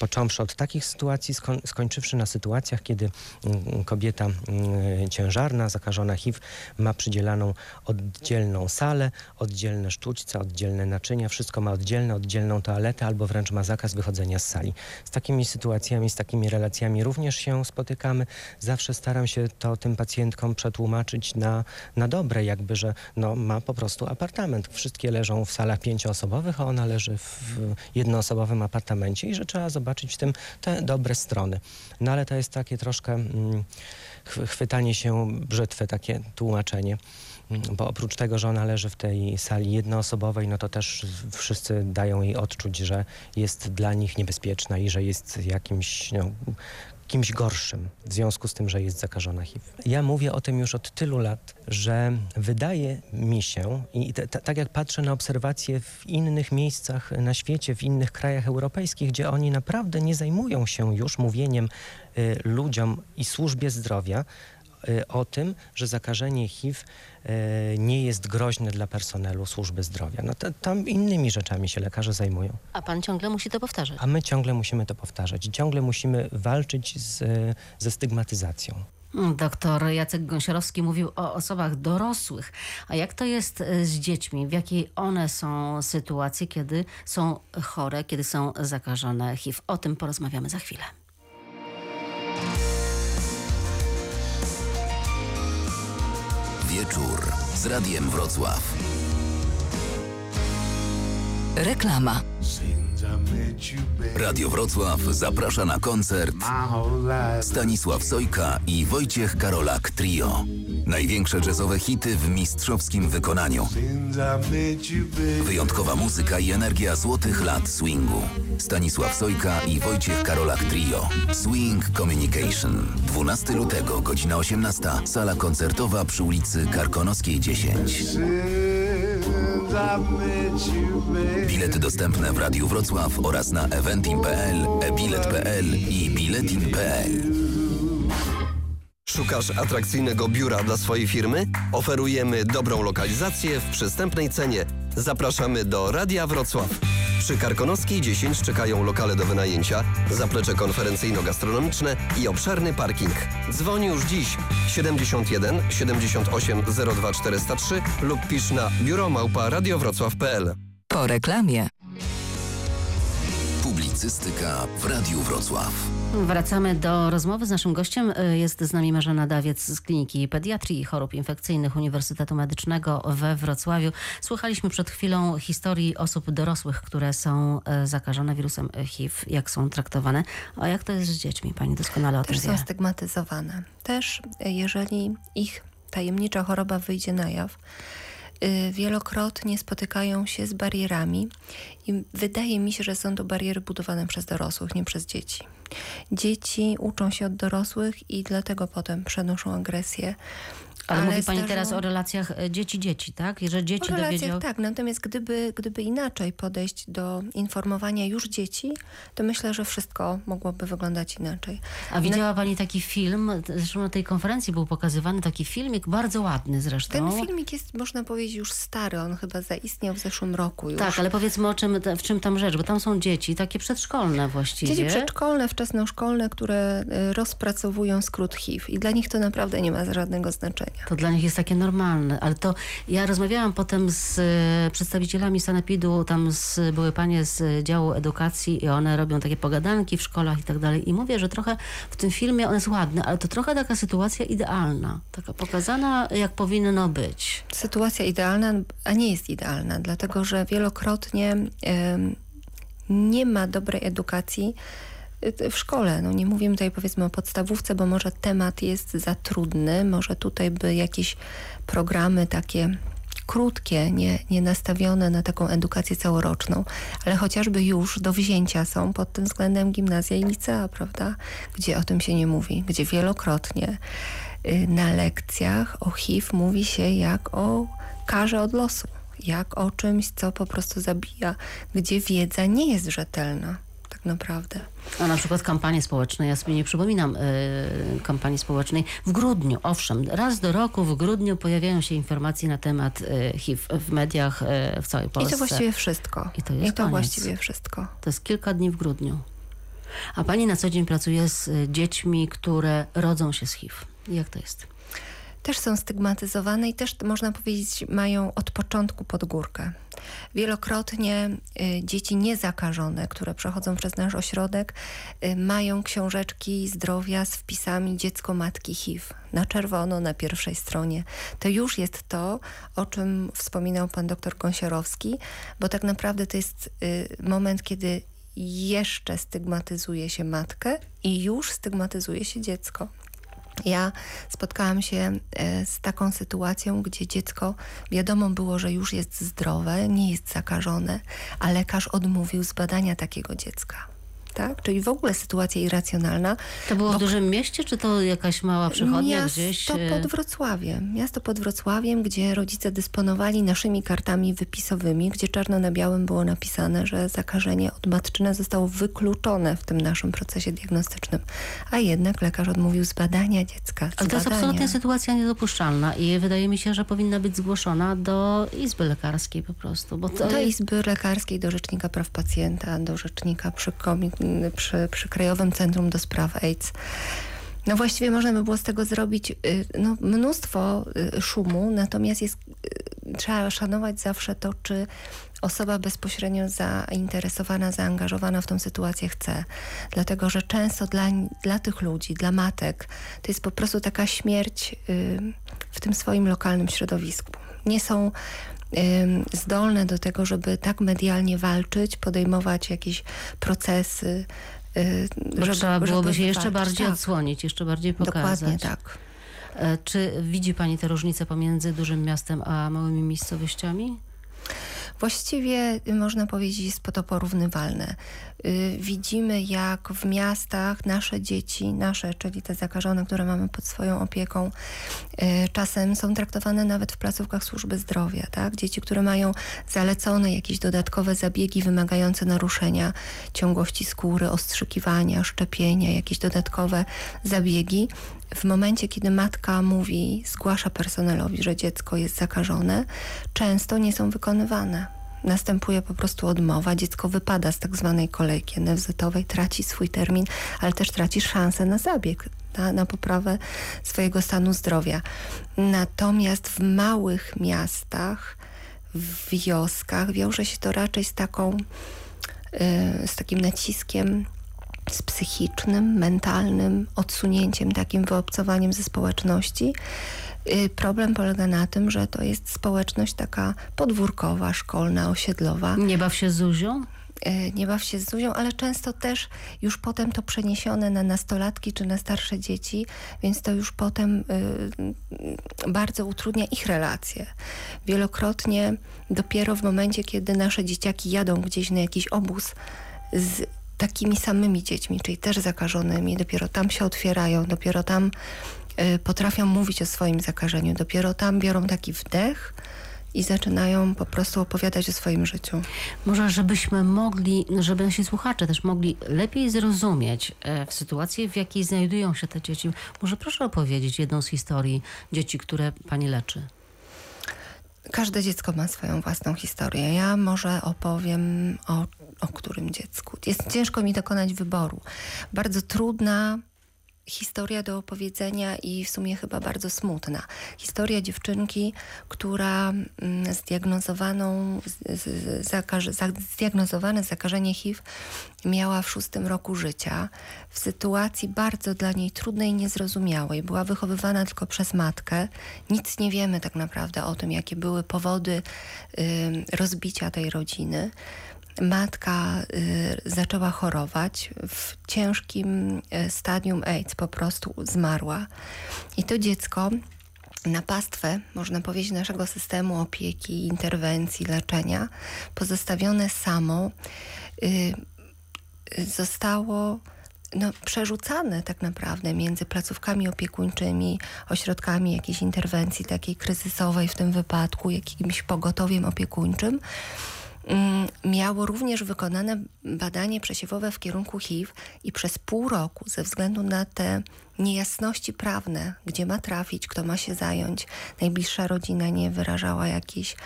począwszy od takich sytuacji, skoń, skończywszy na sytuacjach, kiedy mm, kobieta mm, ciężarna, zakażona HIV ma przydzielaną oddzielną salę, oddzielne sztućce, oddzielne naczynia, wszystko ma oddzielne, oddzielną toaletę albo wręcz ma zakaz wychodzenia z sali. Z takimi sytuacjami, z takimi relacjami również się spotykamy. Zawsze staram się to tym pacjentkom przetłumaczyć na, na dobre, jakby, że no, ma po prostu apartament. Wszystkie leżą w salach pięcioosobowych, a ona leży w jednoosobowym apartamencie i że trzeba zobaczyć, zobaczyć w tym te dobre strony. No ale to jest takie troszkę mm, chwytanie się brzytwy, takie tłumaczenie mm, bo oprócz tego, że ona leży w tej sali jednoosobowej, no to też wszyscy dają jej odczuć, że jest dla nich niebezpieczna i że jest jakimś no, kimś gorszym w związku z tym, że jest zakażona HIV. Ja mówię o tym już od tylu lat, że wydaje mi się, i tak jak patrzę na obserwacje w innych miejscach na świecie, w innych krajach europejskich, gdzie oni naprawdę nie zajmują się już mówieniem y, ludziom i służbie zdrowia, o tym, że zakażenie HIV y, nie jest groźne dla personelu służby zdrowia. No to, tam innymi rzeczami się lekarze zajmują. A pan ciągle musi to powtarzać? A my ciągle musimy to powtarzać. Ciągle musimy walczyć z, ze stygmatyzacją. Mm, doktor Jacek Gąsiorowski mówił o osobach dorosłych. A jak to jest y, z dziećmi? W jakiej one są sytuacji, kiedy są chore, kiedy są zakażone HIV? O tym porozmawiamy za chwilę. Wieczór z Radiem Wrocław. Reklama. Radio Wrocław zaprasza na koncert Stanisław Sojka i Wojciech Karolak Trio. Największe jazzowe hity w mistrzowskim wykonaniu. Wyjątkowa muzyka i energia złotych lat swingu. Stanisław Sojka i Wojciech Karolak Trio. Swing Communication. 12 lutego, godzina 18. Sala koncertowa przy ulicy Karkonoskiej 10. Bilety dostępne w Radiu Wrocław oraz na eventim.pl, ebilet.pl i biletin.pl. Szukasz atrakcyjnego biura dla swojej firmy? Oferujemy dobrą lokalizację w przystępnej cenie. Zapraszamy do Radia Wrocław. Przy Karkonoskiej 10 czekają lokale do wynajęcia, zaplecze konferencyjno-gastronomiczne i obszerny parking. Dzwoń już dziś 71 78 02 403 lub pisz na biuromałpa radiowrocław.pl. Po reklamie. Publicystyka w Radiu Wrocław. Wracamy do rozmowy z naszym gościem. Jest z nami Marzena Dawiec z Kliniki Pediatrii i Chorób Infekcyjnych Uniwersytetu Medycznego we Wrocławiu. Słuchaliśmy przed chwilą historii osób dorosłych, które są e, zakażone wirusem HIV, jak są traktowane. A jak to jest z dziećmi? Pani doskonale o tym Też wie. są stygmatyzowane. Też e, jeżeli ich tajemnicza choroba wyjdzie na jaw, wielokrotnie spotykają się z barierami i wydaje mi się, że są to bariery budowane przez dorosłych, nie przez dzieci. Dzieci uczą się od dorosłych i dlatego potem przenoszą agresję. Ale, mówi pani zdarzyło- teraz o relacjach e, dzieci-dzieci, tak? Że o dzieci relacjach dowiedział... tak, natomiast gdyby, gdyby inaczej podejść do informowania już dzieci, to myślę, że wszystko mogłoby wyglądać inaczej. A widziała pani taki film, zresztą na tej konferencji był pokazywany taki filmik, bardzo ładny zresztą. Ten filmik jest, można powiedzieć, już stary. On chyba zaistniał w zeszłym roku już. Tak, ale powiedzmy o czym, w czym tam rzecz, bo tam są dzieci, takie przedszkolne właściwie. Dzieci przedszkolne, wczesnoszkolne, które y, rozpracowują skrót HIV i dla nich to naprawdę nie ma żadnego znaczenia. To dla nich jest takie normalne, ale to ja rozmawiałam potem z e, przedstawicielami Sanepidu, tam z, były panie z działu edukacji i one robią takie pogadanki w szkołach i tak dalej i mówię, że trochę w tym filmie on jest ładny, ale to trochę taka sytuacja idealna, taka pokazana jak powinno być. Sytuacja idealna, a nie jest idealna, dlatego że wielokrotnie em, nie ma dobrej edukacji y, w szkole. No nie mówimy tutaj powiedzmy o podstawówce, bo może temat jest za trudny, może tutaj by jakieś programy takie krótkie, nie, nie nastawione na taką edukację całoroczną, ale chociażby już do wzięcia są pod tym względem gimnazja i licea, prawda? Gdzie o tym się nie mówi, gdzie wielokrotnie y, na lekcjach o HIV mówi się jak o karze od losu, jak o czymś, co po prostu zabija, gdzie wiedza nie jest rzetelna tak naprawdę. A na przykład kampanie społeczne, ja sobie nie przypominam y, kampanii społecznej. W grudniu, owszem, raz do roku w grudniu pojawiają się informacje na temat y, HIV w mediach y, w całej Polsce. I to właściwie wszystko. I to jest koniec. właściwie wszystko. To jest kilka dni w grudniu. A pani na co dzień pracuje z dziećmi, które rodzą się z HIV. Jak to jest? Też są stygmatyzowane i też można powiedzieć mają od początku pod górkę. Wielokrotnie y, dzieci niezakażone, które przechodzą przez nasz ośrodek, y, mają książeczki zdrowia z wpisami dziecko matki HIV na czerwono na pierwszej stronie. To już jest to, o czym wspominał pan doktor Gąsiorowski, bo tak naprawdę to jest y, moment, kiedy jeszcze stygmatyzuje się matkę i już stygmatyzuje się dziecko. Ja spotkałam się e, z taką sytuacją, gdzie dziecko wiadomo było, że już jest zdrowe, nie jest zakażone, a lekarz odmówił zbadania takiego dziecka. Tak? Czyli w ogóle sytuacja irracjonalna. To było w dużym mieście, czy to jakaś mała przychodnia Miasto gdzieś? e, pod Wrocławiem. Miasto pod Wrocławiem, gdzie rodzice dysponowali naszymi kartami wypisowymi, gdzie czarno na białym było napisane, że zakażenie od matczyny zostało wykluczone w tym naszym procesie diagnostycznym. A jednak lekarz odmówił zbadania dziecka. Ale to jest absolutnie sytuacja niedopuszczalna i wydaje mi się, że powinna być zgłoszona do Izby Lekarskiej po prostu. Bo to Do. Izby Lekarskiej, do Rzecznika Praw Pacjenta, do Rzecznika przy, komi- przy, przy Krajowym Centrum do Spraw AIDS. No właściwie można by było z tego zrobić y, no, mnóstwo y, szumu, natomiast jest, y, trzeba szanować zawsze to, czy osoba bezpośrednio zainteresowana, zaangażowana w tą sytuację chce. Dlatego, że często dla, dla tych ludzi, dla matek, to jest po prostu taka śmierć w tym swoim lokalnym środowisku. Nie są zdolne do tego, żeby tak medialnie walczyć, podejmować jakieś procesy. y, Bo trzeba byłoby żeby się jeszcze walczyć. bardziej tak, odsłonić, jeszcze bardziej pokazać. Dokładnie tak. E, Czy widzi Pani te różnice pomiędzy dużym miastem a małymi miejscowościami? Właściwie y, można powiedzieć, jest to porównywalne. Y, Widzimy, jak w miastach nasze dzieci, nasze, czyli te zakażone, które mamy pod swoją opieką, y, czasem są traktowane nawet w placówkach służby zdrowia. Tak? Dzieci, które mają zalecone jakieś dodatkowe zabiegi wymagające naruszenia ciągłości skóry, ostrzykiwania, szczepienia, jakieś dodatkowe zabiegi, w momencie, kiedy matka mówi, zgłasza personelowi, że dziecko jest zakażone, często nie są wykonywane. Następuje po prostu odmowa, dziecko wypada z tak zwanej kolejki NFZ-owej, traci swój termin, ale też traci szansę na zabieg, na, na poprawę swojego stanu zdrowia. Natomiast w małych miastach, w wioskach wiąże się to raczej z taką, y, z takim naciskiem z psychicznym, mentalnym odsunięciem, takim wyobcowaniem ze społeczności. Y, problem polega na tym, że to jest społeczność taka podwórkowa, szkolna, osiedlowa. Nie baw się Zuzią? Y, nie baw się z Zuzią, ale często też już potem to przeniesione na nastolatki czy na starsze dzieci, więc to już potem y, bardzo utrudnia ich relacje. Wielokrotnie dopiero w momencie, kiedy nasze dzieciaki jadą gdzieś na jakiś obóz z takimi samymi dziećmi, czyli też zakażonymi, dopiero tam się otwierają, dopiero tam y, potrafią mówić o swoim zakażeniu, dopiero tam biorą taki wdech, i zaczynają po prostu opowiadać o swoim życiu. Może żebyśmy mogli, żeby nasi słuchacze też mogli lepiej zrozumieć e, w sytuacji, w jakiej znajdują się te dzieci. Może proszę opowiedzieć jedną z historii dzieci, które pani leczy. Każde dziecko ma swoją własną historię. Ja może opowiem o, o którym dziecku. Jest ciężko mi dokonać wyboru. Bardzo trudna historia do opowiedzenia i w sumie chyba bardzo smutna. Historia dziewczynki, która mm, zdiagnozowaną, zakaże, zdiagnozowane zakażenie HIV miała w szóstym roku życia w sytuacji bardzo dla niej trudnej i niezrozumiałej. Była wychowywana tylko przez matkę. Nic nie wiemy tak naprawdę o tym, jakie były powody y, rozbicia tej rodziny matka y, zaczęła chorować w ciężkim y, stadium AIDS, po prostu zmarła. I to dziecko na pastwę, można powiedzieć, naszego systemu opieki, interwencji, leczenia, pozostawione samo, y, zostało no, przerzucane tak naprawdę między placówkami opiekuńczymi, ośrodkami jakiejś interwencji takiej kryzysowej w tym wypadku, jakimś pogotowiem opiekuńczym miało również wykonane badanie przesiewowe w kierunku HIV i przez pół roku ze względu na te niejasności prawne, gdzie ma trafić, kto ma się zająć, najbliższa rodzina nie wyrażała jakiejś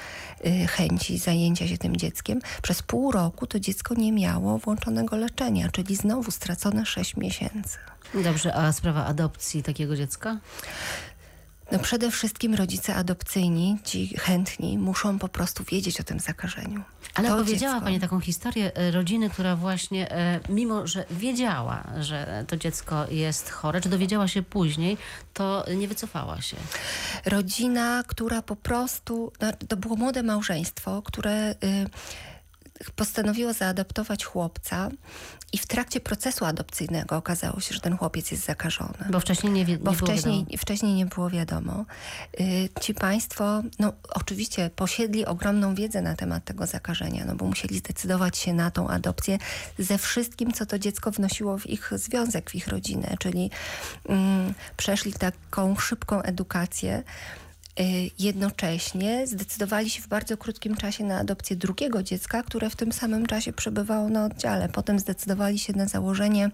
y, chęci zajęcia się tym dzieckiem. Przez pół roku to dziecko nie miało włączonego leczenia, czyli znowu stracone 6 miesięcy. Dobrze, a sprawa adopcji takiego dziecka? No przede wszystkim rodzice adopcyjni, ci chętni, muszą po prostu wiedzieć o tym zakażeniu. Ale to powiedziała dziecko... Pani taką historię e, rodziny, która właśnie, e, mimo że wiedziała, że to dziecko jest chore, czy dowiedziała się później, to nie wycofała się. Rodzina, która po prostu, no, to było młode małżeństwo, które... Postanowiło zaadoptować chłopca i w trakcie procesu adopcyjnego okazało się, że ten chłopiec jest zakażony. Bo wcześniej nie, nie Bo wcześniej, wiadomo. wcześniej nie było wiadomo. Y, ci państwo, no oczywiście posiedli ogromną wiedzę na temat tego zakażenia, no bo musieli zdecydować się na tą adopcję ze wszystkim, co to dziecko wnosiło w ich związek, w ich rodzinę, czyli mm, przeszli taką szybką edukację, jednocześnie zdecydowali się w bardzo krótkim czasie na adopcję drugiego dziecka, które w tym samym czasie przebywało na oddziale. Potem zdecydowali się na założenie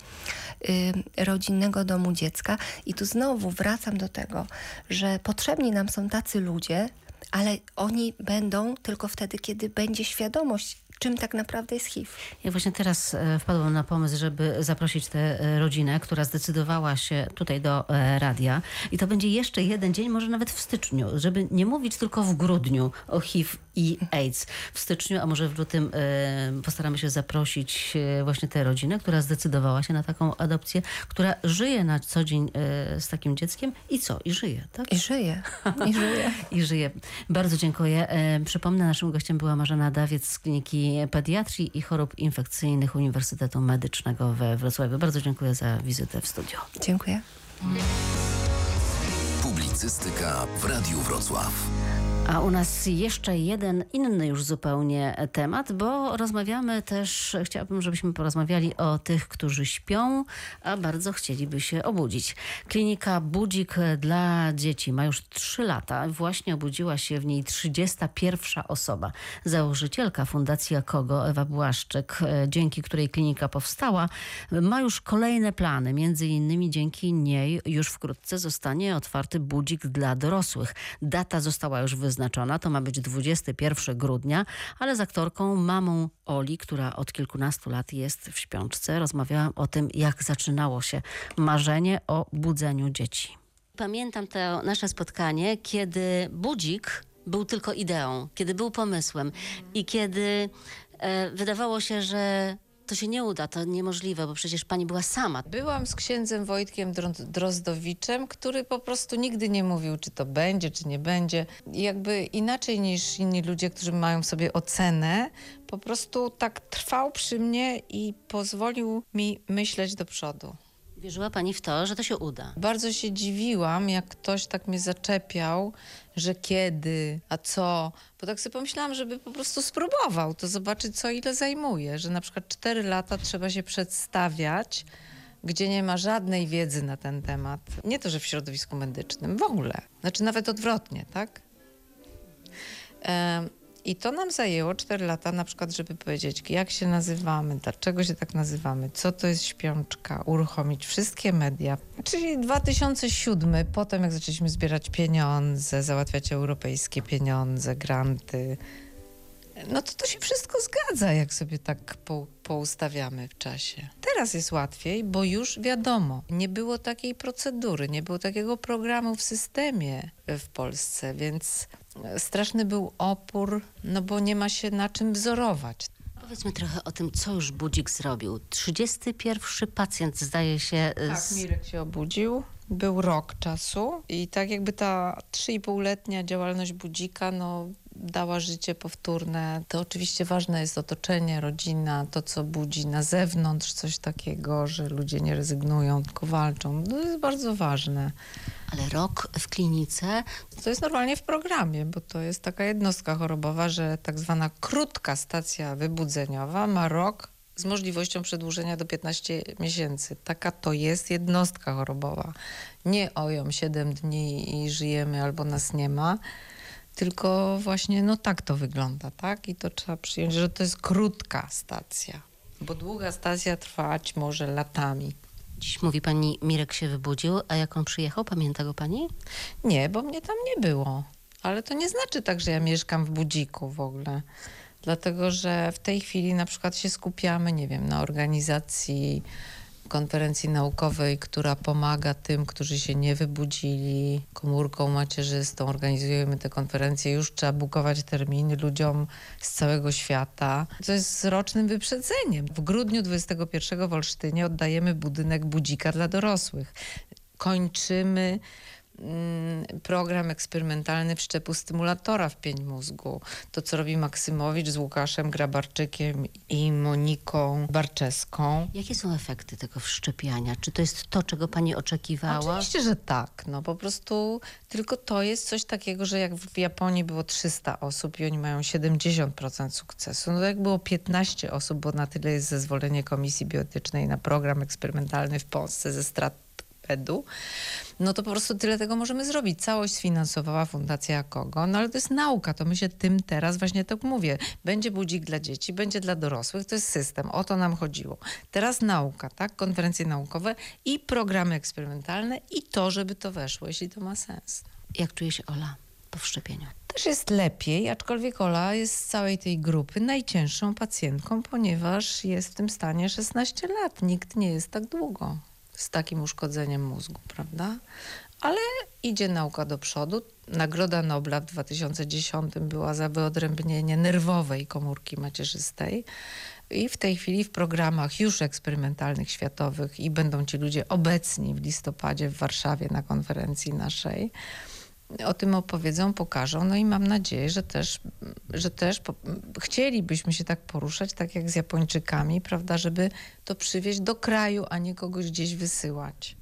y, rodzinnego domu dziecka. I tu znowu wracam do tego, że potrzebni nam są tacy ludzie, ale oni będą tylko wtedy, kiedy będzie świadomość czym tak naprawdę jest HIV. Ja właśnie teraz e, wpadłam na pomysł, żeby zaprosić tę e, rodzinę, która zdecydowała się tutaj do e, radia i to będzie jeszcze jeden dzień, może nawet w styczniu, żeby nie mówić tylko w grudniu o HIV i AIDS. W styczniu, a może w lutym postaramy się zaprosić właśnie tę rodzinę, która zdecydowała się na taką adopcję, która żyje na co dzień z takim dzieckiem i co? I żyje, tak? I żyje. I żyje. I żyje. Bardzo dziękuję. Przypomnę, naszym gościem była Marzena Dawiec z kliniki Pediatrii i Chorób Infekcyjnych Uniwersytetu Medycznego we Wrocławiu. Bardzo dziękuję za wizytę w studio. Dziękuję. Publicystyka w Radiu Wrocław. A u nas jeszcze jeden inny już zupełnie temat, bo rozmawiamy też, chciałabym, żebyśmy porozmawiali o tych, którzy śpią, a bardzo chcieliby się obudzić. Klinika Budzik dla dzieci ma już 3 lata. Właśnie obudziła się w niej 31 osoba. Założycielka Fundacji Kogo, Ewa Błaszczyk, dzięki której klinika powstała, ma już kolejne plany. Między innymi dzięki niej już wkrótce zostanie otwarty budzik dla dorosłych. Data została już wyznaczona wyznaczona. To ma być 21 grudnia, ale z aktorką, mamą Oli, która od kilkunastu lat jest w śpiączce, rozmawiałam o tym, jak zaczynało się marzenie o budzeniu dzieci. Pamiętam to nasze spotkanie, kiedy budzik był tylko ideą, kiedy był pomysłem i kiedy e, wydawało się, że to się nie uda, to niemożliwe, bo przecież pani była sama. Byłam z księdzem Wojtkiem Dro- Drozdowiczem, który po prostu nigdy nie mówił, czy to będzie, czy nie będzie. Jakby inaczej niż inni ludzie, którzy mają w sobie ocenę, po prostu tak trwał przy mnie i pozwolił mi myśleć do przodu. Wierzyła pani w to, że to się uda. Bardzo się dziwiłam, jak ktoś tak mnie zaczepiał, że kiedy, a co. Bo tak sobie pomyślałam, żeby po prostu spróbował, to zobaczyć, co ile zajmuje. Że na przykład 4 lata trzeba się przedstawiać, gdzie nie ma żadnej wiedzy na ten temat. Nie to, że w środowisku medycznym, w ogóle. Znaczy nawet odwrotnie, tak? I to nam zajęło 4 lata, na przykład, żeby powiedzieć, jak się nazywamy, dlaczego się tak nazywamy, co to jest śpiączka, uruchomić wszystkie media. Czyli 2007, potem jak zaczęliśmy zbierać pieniądze, załatwiać europejskie pieniądze, granty, no to to się wszystko zgadza, jak sobie tak po, poustawiamy w czasie. Teraz jest łatwiej, bo już wiadomo, nie było takiej procedury, nie było takiego programu w systemie w Polsce, więc straszny był opór, no bo nie ma się na czym wzorować. Powiedzmy trochę o tym, co już budzik zrobił. 31 pacjent zdaje się Tak, z... Mirek się obudził. Był rok czasu i tak jakby ta 3,5-letnia działalność budzika no, dała życie powtórne. To oczywiście ważne jest otoczenie, rodzina, to co budzi na zewnątrz, coś takiego, że ludzie nie rezygnują, tylko walczą. To jest bardzo ważne. Ale rok w klinice, To jest normalnie w programie, bo to jest taka jednostka chorobowa, że tak zwana krótka stacja wybudzeniowa ma rok z możliwością przedłużenia do 15 miesięcy. Taka to jest jednostka chorobowa. Nie oją 7 dni i żyjemy albo nas nie ma, tylko właśnie no tak to wygląda, tak? I to trzeba przyjąć, że to jest krótka stacja, bo długa stacja trwać może latami. dziś mówi pani, Mirek się wybudził, a jak on przyjechał, pamięta go pani? Nie, bo mnie tam nie było. Ale to nie znaczy tak, że ja mieszkam w budziku w ogóle. Dlatego, że w tej chwili na przykład się skupiamy, nie wiem, na organizacji konferencji naukowej, która pomaga tym, którzy się nie wybudzili, komórką macierzystą. Organizujemy te konferencje, już trzeba bukować terminy ludziom z całego świata. To jest z rocznym wyprzedzeniem. W grudniu 21 w Olsztynie oddajemy budynek budzika dla dorosłych. Kończymy program eksperymentalny wszczepu stymulatora w pień mózgu. To, co robi Maksymowicz z Łukaszem Grabarczykiem i Moniką Barczeską. Jakie są efekty tego wszczepiania? Czy to jest to, czego pani oczekiwała? Oczywiście, że tak. No po prostu tylko to jest coś takiego, że jak w Japonii było 300 osób i oni mają 70% sukcesu, no to jak było 15 osób, bo na tyle jest zezwolenie Komisji Bioetycznej na program eksperymentalny w Polsce ze strat edu, no to po prostu tyle tego możemy zrobić. Całość sfinansowała Fundacja Kogo, no ale to jest nauka, to my się tym teraz właśnie tak mówię. Będzie budzik dla dzieci, będzie dla dorosłych, to jest system, o to nam chodziło. Teraz nauka, tak, konferencje naukowe i programy eksperymentalne i to, żeby to weszło, jeśli to ma sens. Jak czuje się Ola po wszczepieniu? Też jest lepiej, aczkolwiek Ola jest z całej tej grupy najcięższą pacjentką, ponieważ jest w tym stanie 16 lat. Nikt nie jest tak długo z takim uszkodzeniem mózgu, prawda? Ale idzie nauka do przodu. Nagroda Nobla w 2010 była za wyodrębnienie nerwowej komórki macierzystej. I w tej chwili w programach już eksperymentalnych światowych i będą ci ludzie obecni w listopadzie w Warszawie na konferencji naszej o tym opowiedzą, pokażą. No i mam nadzieję, że też, że też po, chcielibyśmy się tak poruszać, tak jak z Japończykami, prawda, żeby to przywieźć do kraju, a nie kogoś gdzieś wysyłać.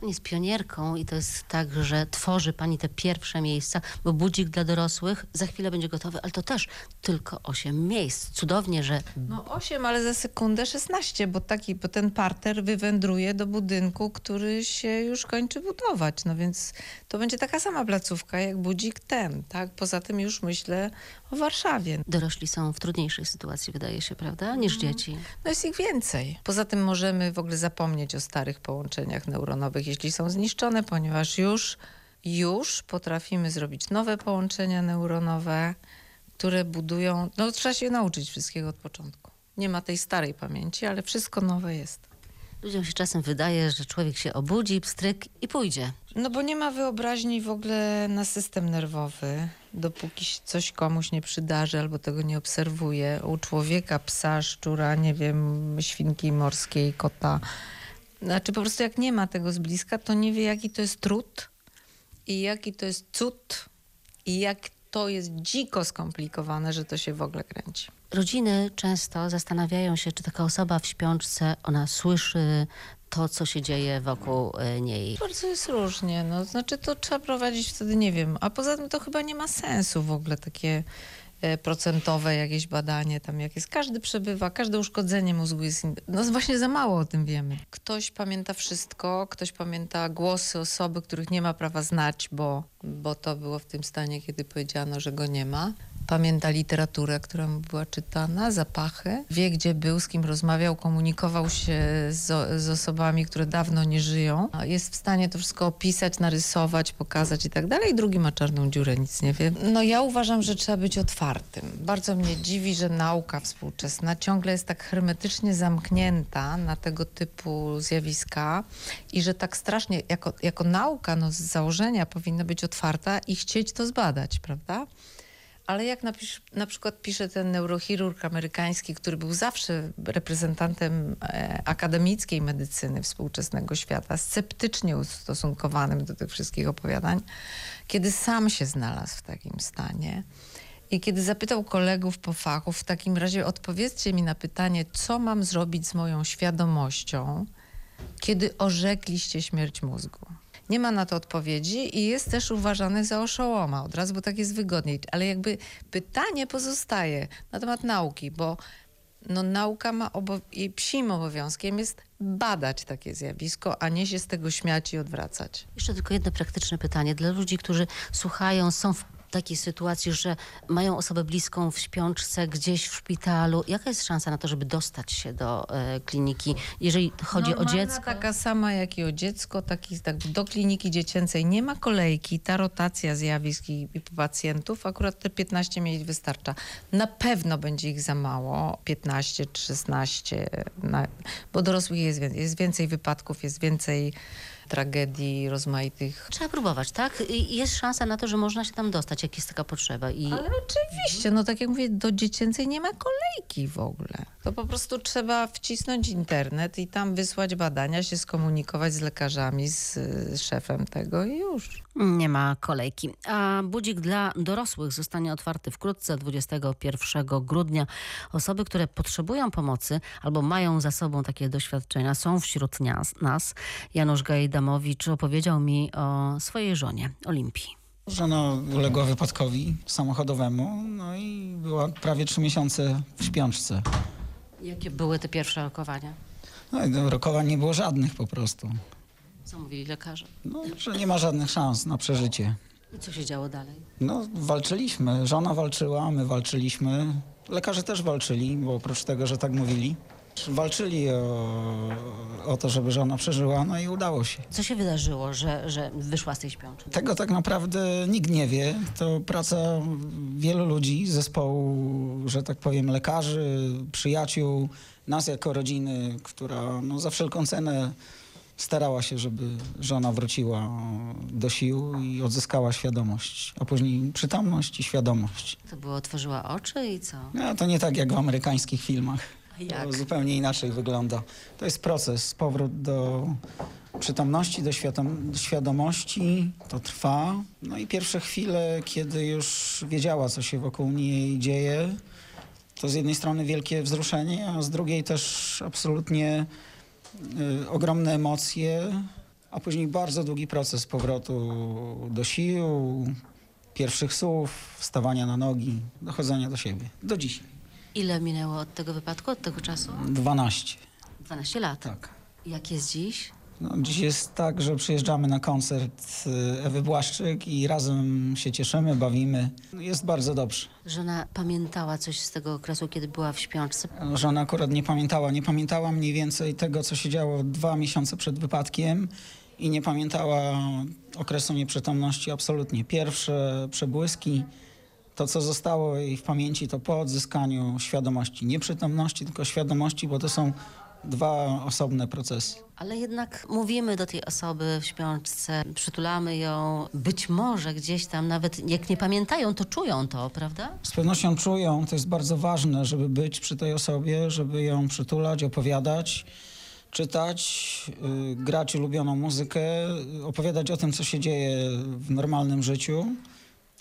Pani jest pionierką i to jest tak, że tworzy pani te pierwsze miejsca, bo budzik dla dorosłych za chwilę będzie gotowy, ale to też tylko 8 miejsc. Cudownie, że No 8, ale za sekundę 16, bo taki, bo ten parter wywędruje do budynku, który się już kończy budować. No więc to będzie taka sama placówka jak budzik ten, tak? Poza tym już myślę o Warszawie. dorośli są w trudniejszej sytuacji, wydaje się, prawda, niż dzieci. No jest ich więcej. Poza tym możemy w ogóle zapomnieć o starych połączeniach neuronowych, jeśli są zniszczone, ponieważ już już potrafimy zrobić nowe połączenia neuronowe, które budują. No, trzeba się nauczyć wszystkiego od początku. Nie ma tej starej pamięci, ale wszystko nowe jest. Ludziom się czasem wydaje, że człowiek się obudzi, pstryk i pójdzie. No bo nie ma wyobraźni w ogóle na system nerwowy, dopóki coś komuś nie przydarzy albo tego nie obserwuje. U człowieka, psa, szczura, nie wiem, świnki morskiej, kota. Znaczy po prostu jak nie ma tego z bliska, to nie wie jaki to jest trud i jaki to jest cud i jak to jest dziko skomplikowane, że to się w ogóle kręci. Rodziny często zastanawiają się, czy taka osoba w śpiączce, ona słyszy to, co się dzieje wokół e, niej. Bardzo jest różnie, no znaczy to trzeba prowadzić wtedy, nie wiem, a poza tym to chyba nie ma sensu w ogóle takie procentowe jakieś badanie tam jak jest. Każdy przebywa, każde uszkodzenie mózgu jest, no właśnie za mało o tym wiemy. Ktoś pamięta wszystko, ktoś pamięta głosy osoby, których nie ma prawa znać, bo, bo to było w tym stanie, kiedy powiedziano, że go nie ma. Pamięta literaturę, która mu była czytana, zapachy, wie gdzie był, z kim rozmawiał, komunikował się z, z osobami, które dawno nie żyją. Jest w stanie to wszystko opisać, narysować, pokazać i tak dalej. Drugi ma czarną dziurę, nic nie wie. No ja uważam, że trzeba być otwartym. Bardzo mnie dziwi, że nauka współczesna ciągle jest tak hermetycznie zamknięta na tego typu zjawiska i że tak strasznie, jako, jako nauka no, z założenia powinna być otwarta i chcieć to zbadać, prawda? Ale jak napisz, na przykład pisze ten neurochirurg amerykański, który był zawsze reprezentantem e, akademickiej medycyny współczesnego świata, sceptycznie ustosunkowanym do tych wszystkich opowiadań, kiedy sam się znalazł w takim stanie i kiedy zapytał kolegów po fachu, w takim razie odpowiedzcie mi na pytanie, co mam zrobić z moją świadomością, kiedy orzekliście śmierć mózgu. Nie ma na to odpowiedzi i jest też uważany za oszołoma od razu, bo tak jest wygodniej. Ale jakby pytanie pozostaje na temat nauki, bo no, nauka ma i psim obowiązkiem jest badać takie zjawisko, a nie się z tego śmiać i odwracać. Jeszcze tylko jedno praktyczne pytanie dla ludzi, którzy słuchają, są w takiej sytuacji, że mają osobę bliską w śpiączce gdzieś w szpitalu. Jaka jest szansa na to, żeby dostać się do e, kliniki, jeżeli chodzi o Normalna dziecko? taka sama jak i o dziecko, taki, tak, do kliniki dziecięcej nie ma kolejki, ta rotacja zjawisk i, i pacjentów, akurat te 15 miejsc wystarcza. Na pewno będzie ich za mało, 15 czy 16, na, bo dorosłych jest jest więcej wypadków, jest więcej tragedii rozmaitych. Trzeba próbować, tak? I jest szansa na to, że można się tam dostać, jak jest taka potrzeba. I Ale oczywiście, no tak jak mówię, do dziecięcej nie ma kolejki w ogóle. To po prostu trzeba wcisnąć internet i tam wysłać badania, się skomunikować z lekarzami, z, z szefem tego i już. Nie ma kolejki. A budzik dla dorosłych zostanie otwarty wkrótce, 21 grudnia. Osoby, które potrzebują pomocy albo mają za sobą takie doświadczenia, są wśród nas. Janusz Gajdamowicz opowiedział mi o swojej żonie, Olimpii. Żona uległa wypadkowi samochodowemu, no i była prawie trzy miesiące w śpiączce. Jakie były te pierwsze rokowania? No rokowań nie było żadnych po prostu. Co mówili lekarze? No, że nie ma żadnych szans na przeżycie. I co się działo dalej? No, walczyliśmy. Żona walczyła, my walczyliśmy. Lekarze też walczyli, bo oprócz tego, że tak mówili, walczyli o, o to, żeby żona przeżyła, no i udało się. Co się wydarzyło, że, że wyszła z tej śpiączki? Tego tak naprawdę nikt nie wie. To praca wielu ludzi, zespołu, że tak powiem, lekarzy, przyjaciół, nas jako rodziny, która no, za wszelką cenę starała się, żeby żona wróciła do sił i odzyskała świadomość, a później przytomność i świadomość. To było, otworzyła oczy i co? No, to nie tak jak w amerykańskich filmach. Jak? To zupełnie inaczej wygląda. To jest proces, powrót do przytomności, do świadom- świadomości. To trwa. No i pierwsze chwile, kiedy już wiedziała, co się wokół niej dzieje, to z jednej strony wielkie wzruszenie, a z drugiej też absolutnie ogromne emocje, a później bardzo długi proces powrotu do sił, pierwszych słów, wstawania na nogi, dochodzenia do siebie. Do dzisiaj. Ile minęło od tego wypadku, od tego czasu? 12. 12 lat. Tak. Jak jest dziś? No, dziś jest tak, że przyjeżdżamy na koncert y, Ewy Błaszczyk i razem się cieszymy, bawimy. Jest bardzo dobrze. Żona pamiętała coś z tego okresu, kiedy była w śpiączce. Żona akurat nie pamiętała. Nie pamiętała mniej więcej tego, co się działo dwa miesiące przed wypadkiem i nie pamiętała okresu nieprzytomności absolutnie. Pierwsze przebłyski, to co zostało jej w pamięci, to po odzyskaniu świadomości. Nie przytomności, tylko świadomości, bo to są dwa osobne procesy. Ale jednak mówimy do tej osoby w śpiączce, przytulamy ją, być może gdzieś tam, nawet jak nie pamiętają, to czują to, prawda? Z pewnością czują, to jest bardzo ważne, żeby być przy tej osobie, żeby ją przytulać, opowiadać, czytać, y, grać ulubioną muzykę, opowiadać o tym, co się dzieje w normalnym życiu.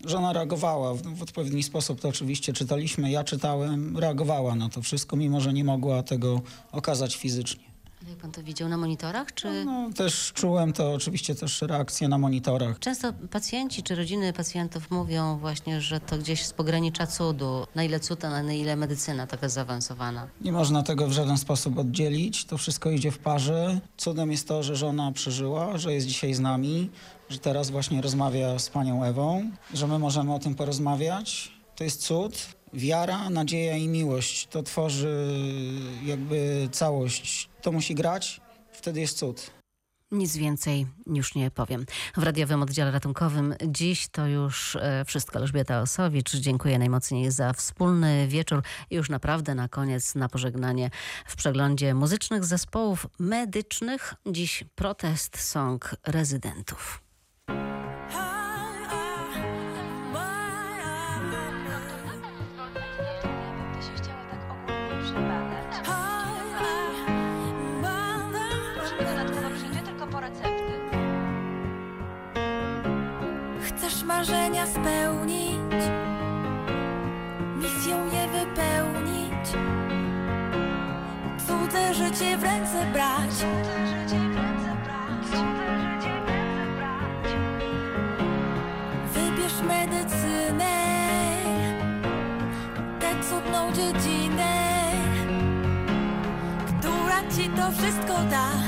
Żona reagowała w, odpowiedni sposób, to oczywiście czytaliśmy, ja czytałem, reagowała na to wszystko, mimo że nie mogła tego okazać fizycznie. Jak pan to widział na monitorach, czy... No, też czułem to oczywiście też reakcje na monitorach. Często pacjenci czy rodziny pacjentów mówią właśnie, że to gdzieś z pogranicza cudu. Na ile cud, a na ile medycyna taka zaawansowana. Nie można tego w żaden sposób oddzielić. To wszystko idzie w parze. Cudem jest to, że żona przeżyła, że jest dzisiaj z nami, że teraz właśnie rozmawia z panią Ewą, że my możemy o tym porozmawiać. To jest cud. Wiara, nadzieja i miłość to tworzy jakby całość. To musi grać, wtedy jest cud. Nic więcej już nie powiem. W radiowym oddziale ratunkowym dziś to już e, wszystko. Elżbieta Osowicz, dziękuję najmocniej za wspólny wieczór i już naprawdę na koniec, na pożegnanie w przeglądzie muzycznych zespołów medycznych. Dziś protest song rezydentów. Spełnić, misją je wypełnić, cudze życie w ręce brać. Wybierz medycynę, tę cudną dziedzinę, która ci to wszystko da.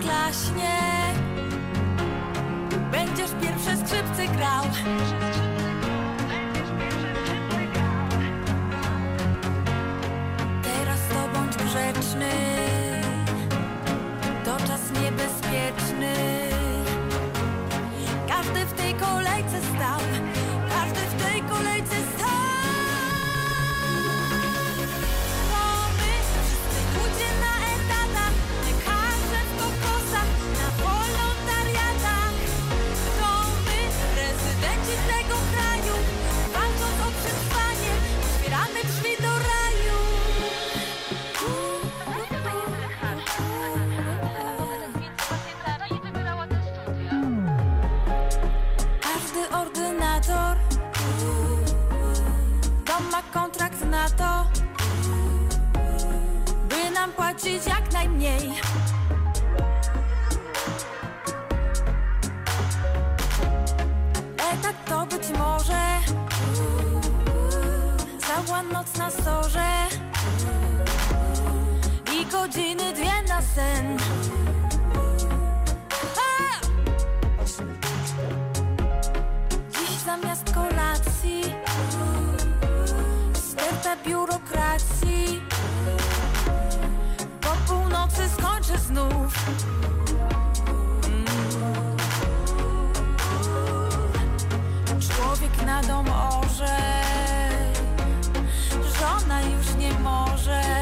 Przyklaśnie Będziesz pierwsze skrzypce grał Płacić jak najmniej. Etat to być może. Cała noc na sorze. I godziny dwie na sen! Dziś zamiast kolacji. Sterta biurokracji się znów. Mm. Człowiek na dom orze Żona już nie może.